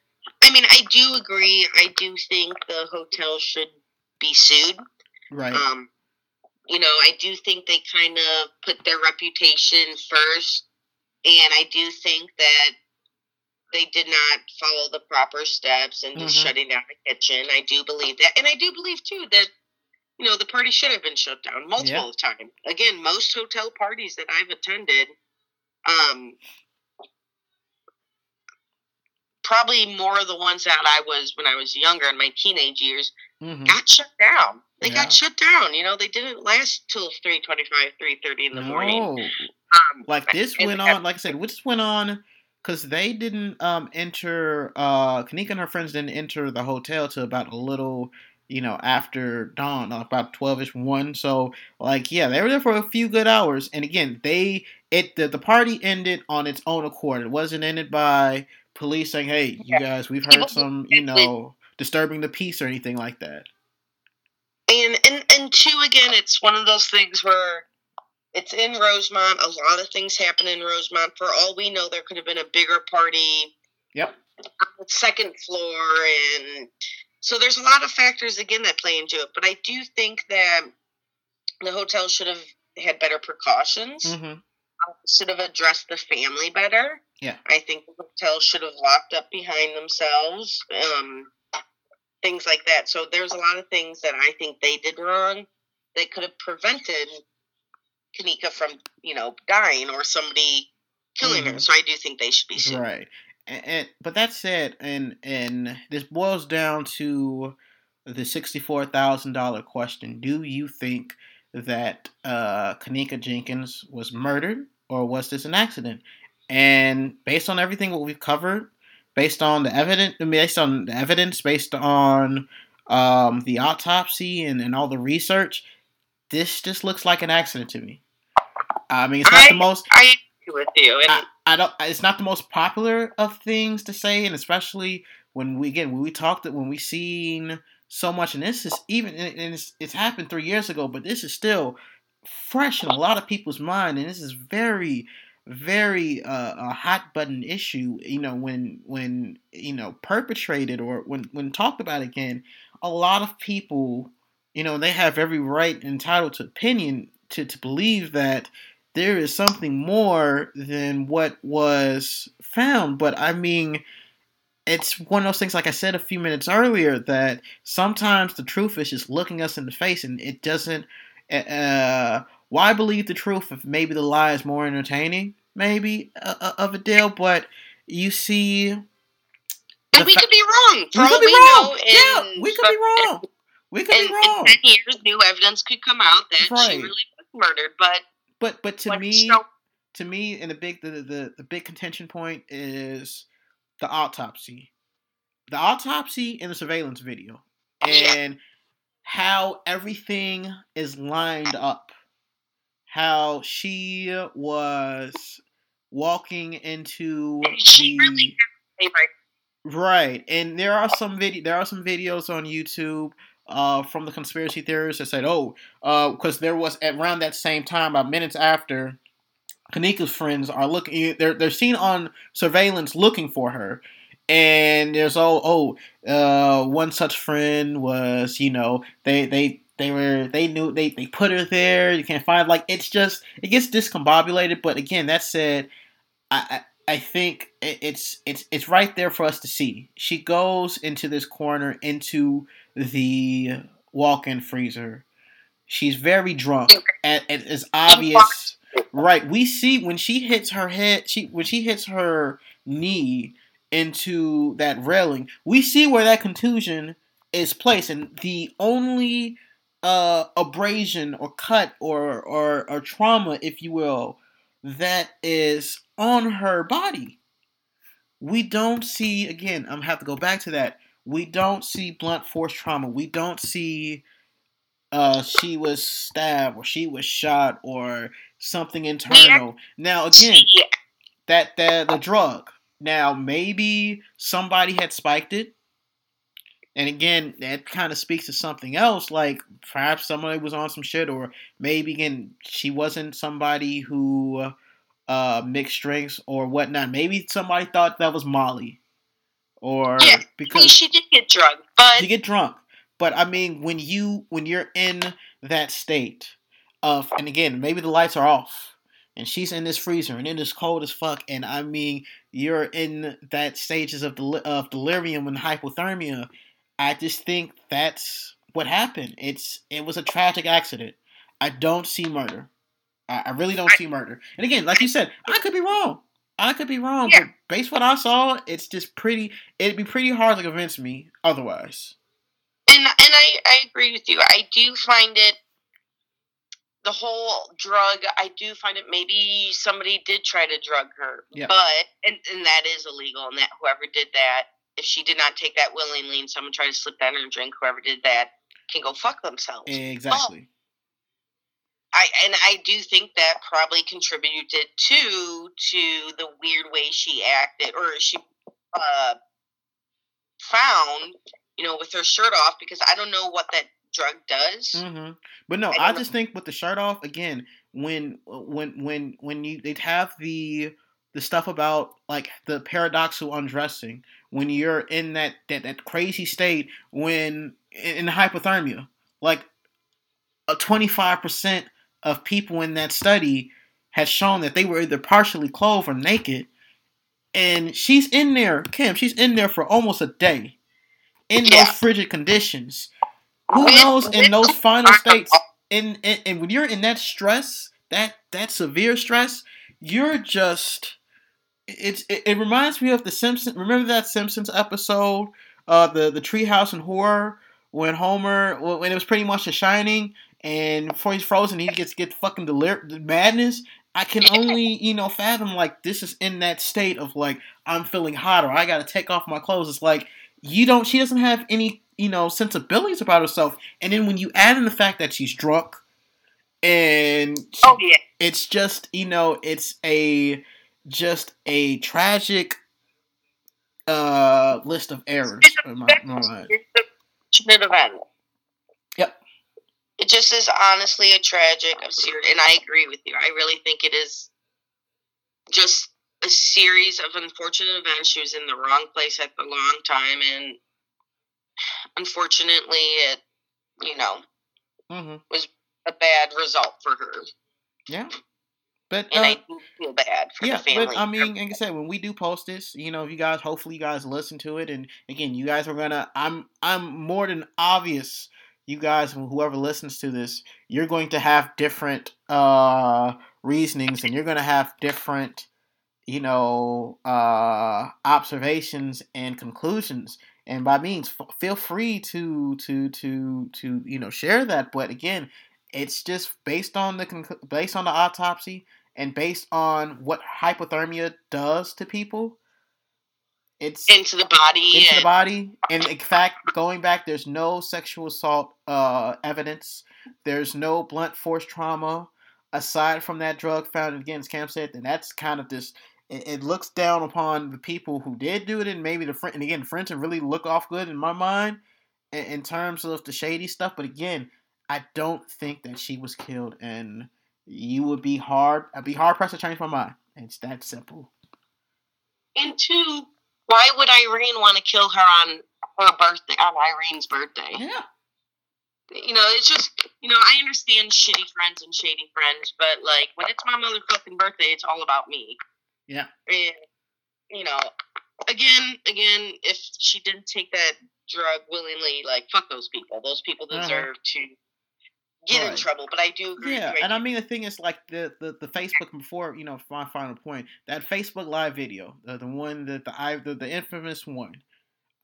I mean, I do agree. I do think the hotel should be sued. Right. Um, you know, I do think they kind of put their reputation first and I do think that they did not follow the proper steps and just Mhm. shutting down the kitchen. I do believe that, and I do believe too that you know the party should have been shut down multiple times. Again, most hotel parties that I've attended, um, probably more of the ones that I was when I was younger in my teenage years Mhm. got shut down. They Yeah. got shut down. You know, they didn't last till three twenty-five, three thirty in the morning. No. Um, Like this went on. Like I said, this went on because they didn't um enter. Uh, Kenneka and her friends didn't enter the hotel till about a little, you know, after dawn, about twelve ish one. So like, yeah, they were there for a few good hours. And again, they it the, the party ended on its own accord. It wasn't ended by police saying, "Hey, you Yeah. guys, we've heard some, you know, disturbing the peace or anything like that." and and and two again it's one of those things where it's in rosemont a lot of things happen in rosemont for all we know there could have been a bigger party Yep. on the second floor and so there's a lot of factors again that play into it but i do think that the hotel should have had better precautions hmm should have addressed the family better Yeah. i think the hotel should have locked up behind themselves um things like that. So there's a lot of things that I think they did wrong that could have prevented Kenneka from, you know, dying or somebody killing her. Mhm. So I do think they should be sued. Right. And, and but that said, and and this boils down to the sixty-four thousand dollar question: Do you think that uh, Kenneka Jenkins was murdered, or was this an accident? And based on everything what we've covered, based on the evidence, based on the evidence, based on um, the autopsy and, and all the research, this just looks like an accident to me. I mean, it's not the most I agree with you. And I, I don't. It's not the most popular of things to say, and especially when we again when we talked when we seen so much, and this is even and it's it's happened three years ago, but this is still fresh in a lot of people's mind, and this is very very uh, a hot button issue. You know when when you know perpetrated or when when talked about again, a lot of people you know they have every right entitled to opinion to to believe that there is something more than what was found. But I mean, it's one of those things, like I said a few minutes earlier, that sometimes the truth is just looking us in the face and it doesn't. Uh, why believe the truth if maybe the lie is more entertaining, maybe, uh, uh, of a deal? But you see. and we fa- could be wrong. We could be we wrong. yeah, we could be wrong. We could be wrong. in ten years, new evidence could come out that she really was murdered. But But but to what me, to me, and the big the, the the big contention point is the autopsy, the autopsy and the surveillance video, and how everything is lined up. How she was walking into the really Right, and there are some video, there are some videos on YouTube uh, from the conspiracy theorists that said, "Oh, because there was around that same time, about minutes after, Kenneka's friends are looking, they're they're seen on surveillance looking for her, and there's oh oh, uh, one such friend was, you know, they they." They were. They knew. They, they put her there. You can't find. Like it's just. It gets discombobulated. But again, that said, I, I I think it's it's it's right there for us to see. She goes into this corner into the walk-in freezer. She's very drunk, and it is obvious. Right, we see when she hits her head. She when she hits her knee into that railing. We see where that contusion is placed, and the only uh, abrasion or cut or, or or trauma, if you will, that is on her body. We don't see again. I'm gonna have to go back to that. We don't see blunt force trauma. We don't see uh she was stabbed or she was shot or something internal. Now again, that the the drug. Now maybe somebody had spiked it. And again, that kind of speaks to something else. Like perhaps somebody was on some shit, or maybe again she wasn't somebody who uh, mixed drinks or whatnot. Maybe somebody thought that was Molly, or Yeah, I mean, because she did get drunk, but you get drunk. But I mean, when you when you're in that state of, and again, maybe the lights are off. and she's in this freezer and it is cold as fuck. And I mean, you're in that stages of del- of delirium and hypothermia. I just think that's what happened. It's it was a tragic accident. I don't see murder. I, I really don't see murder. And again, like you said, I could be wrong. I could be wrong, Yeah. but based what I saw, it's just pretty. It'd be pretty hard to convince me otherwise. and and I, I agree with you. I do find it the whole drug. I do find it maybe somebody did try to drug her, Yeah. but and and that is illegal. And that whoever did that, if she did not take that willingly, and someone tried to slip that in her drink, whoever did that can go fuck themselves. Exactly. I and I do think that probably contributed to to the weird way she acted or she uh found, you know, with her shirt off because I don't know what that drug does. hmm But no, I I, don't know. just think with the shirt off again, when when when when you they'd have the the stuff about like the paradoxical undressing when you're in that that, that crazy state when in, in hypothermia, like a twenty five percent of people in that study had shown that they were either partially clothed or naked, and she's in there, Kim. She's in there for almost a day in Yeah. those frigid conditions. Who knows in those final [LAUGHS] states? And, and and when you're in that stress, that that severe stress, you're just it's it, it reminds me of the Simpsons. Remember that Simpsons episode, uh, the the treehouse and horror when Homer when it was pretty much The Shining, and before he's frozen, he gets get fucking delir- madness. I can only you know fathom like this is in that state of like I'm feeling hot or I got to take off my clothes. It's like you don't. She doesn't have any you know sensibilities about herself. And then when you add in the fact that she's drunk, and she- Oh yeah. it's just you know it's a just a tragic uh list of errors in my, my mind. Event. Yep. It just is honestly a tragic, a ser- and I agree with you. I really think it is just a series of unfortunate events. She was in the wrong place at the wrong time, and unfortunately, it, you know, hmm a bad result for her. Yeah, but And uh, I do feel bad for yeah, the family. but I mean, like I said, when we do post this, you know, if you guys, hopefully, you guys listen to it, and again, you guys are gonna. I'm, I'm more than obvious. You guys, whoever listens to this, you're going to have different uh reasonings, and you're gonna have different, you know, uh observations and conclusions. And by means, f- feel free to to to to you know share that. But again, it's just based on the based on the autopsy and based on what hypothermia does to people, it's into the body. into the body. And in fact, going back, there's no sexual assault uh, evidence. There's no blunt force trauma aside from that drug found against Cam said. And that's kind of this. It, it looks down upon the people who did do it, and maybe the friend. And again, Frenton really look off good in my mind in, in terms of the shady stuff. But again, I don't think that she was killed, and you would be hard. I'd be hard pressed to change my mind. It's that simple. And two, why would Irene want to kill her on her birthday, on Irene's birthday? Yeah. You know, it's just, you know, I understand shitty friends and shady friends, but like when it's my motherfucking birthday, it's all about me. Yeah. And, you know, again, again, if she didn't take that drug willingly, like fuck those people. Those people Uh-huh. deserve to get in trouble. But I do agree. Yeah, and I mean the thing is like the, the, the Facebook before you know my final point that Facebook live video the, the one that the I the, the infamous one,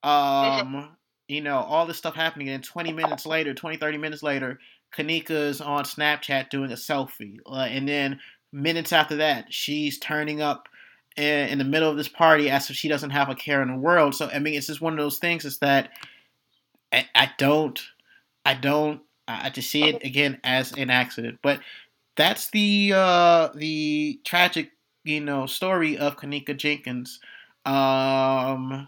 um you know all this stuff happening and 20 minutes later 20 30 minutes later Kenneka's on Snapchat doing a selfie uh, and then minutes after that she's turning up in, in the middle of this party as if she doesn't have a care in the world so I mean it's just one of those things is that I, I don't I don't I just see it again as an accident. But that's the uh, the tragic, you know, story of Kenneka Jenkins. Um,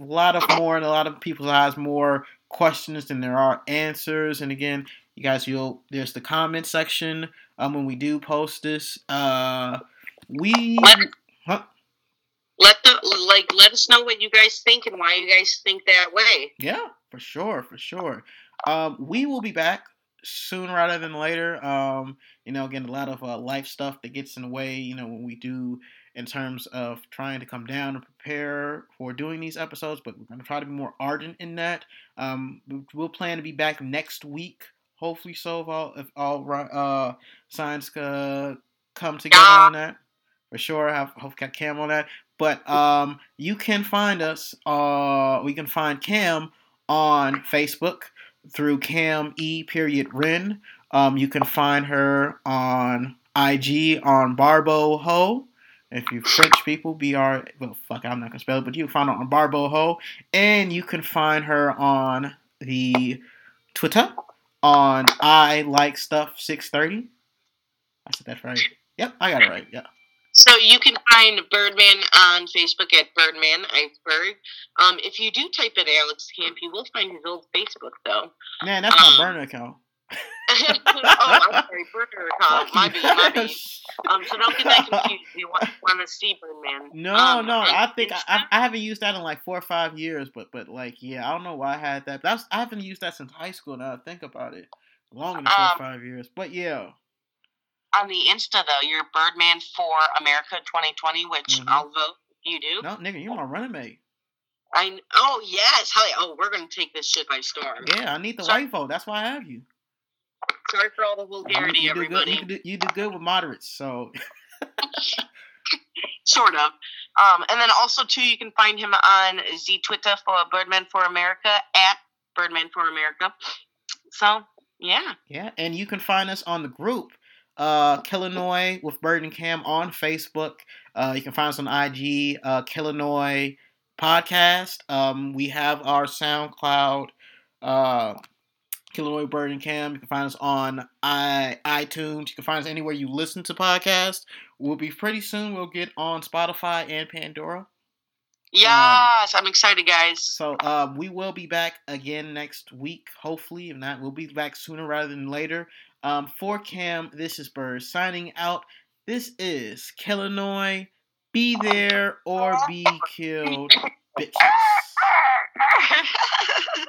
a lot of more in a lot of people's eyes, more questions than there are answers. And again, you guys, you'll there's the comment section um, when we do post this. Uh, we huh? let the like let us know what you guys think and why you guys think that way. Yeah, for sure, for sure. Um, we will be back sooner rather than later. Um, you know, again, a lot of uh, life stuff that gets in the way. You know, when we do in terms of trying to come down and prepare for doing these episodes, but we're going to try to be more ardent in that. Um, we'll plan to be back next week. Hopefully, so if all if all uh, signs uh, come together on that for sure. I have hope got Cam on that. But um, you can find us. Uh, we can find Cam on Facebook through Cam E period Ren. Um, you can find her on IG on Barbo Ho. If you French people, B R well fuck, I'm not gonna spell it, but you can find her on Barbo Ho, and you can find her on the Twitter on I like stuff six thirty. I said that right. Yep, I got it right. Yeah. So you can find Birdman on Facebook at Birdman Iceberg. Um, if you do type in Alex Camp, you will find his old Facebook though. Man, that's um, my burner account. [LAUGHS] oh, I'm sorry, burner account. My bad, my bad. [LAUGHS] Um, so don't get that confused. If you want, want to see Birdman? No, um, no. I think I, I haven't used that in like four or five years, but but like yeah, I don't know why I had that. That's I haven't used that since high school. Now I think about it, longer than four or um, five years. But yeah on the Insta though, you're Birdman for America 2020, which mm-hmm. I'll vote. You do? No, nigga, you're my running mate. I oh yes, hell oh we're gonna take this shit by storm. Yeah, I need the white vote. That's why I have you. Sorry for all the vulgarity, you, you everybody. Good, you, do, you do good with moderates, so. [LAUGHS] sort of. Um, and then also too, you can find him on Z Twitter for Birdman for America at Birdman for America. So yeah. Yeah, and you can find us on the group uh, Killinois with Bird and Cam on Facebook. Uh, you can find us on IG, uh, Killinois Podcast. Um, we have our SoundCloud, uh, Killinois Bird and Cam. You can find us on I, iTunes. You can find us anywhere you listen to podcasts. We'll be pretty soon. We'll get on Spotify and Pandora. Yes, um, I'm excited, guys. So uh, we will be back again next week, hopefully. If not, we'll be back sooner rather than later. Um, for Cam, this is Bird signing out. This is Killinois. Be there or be killed, bitches. [LAUGHS]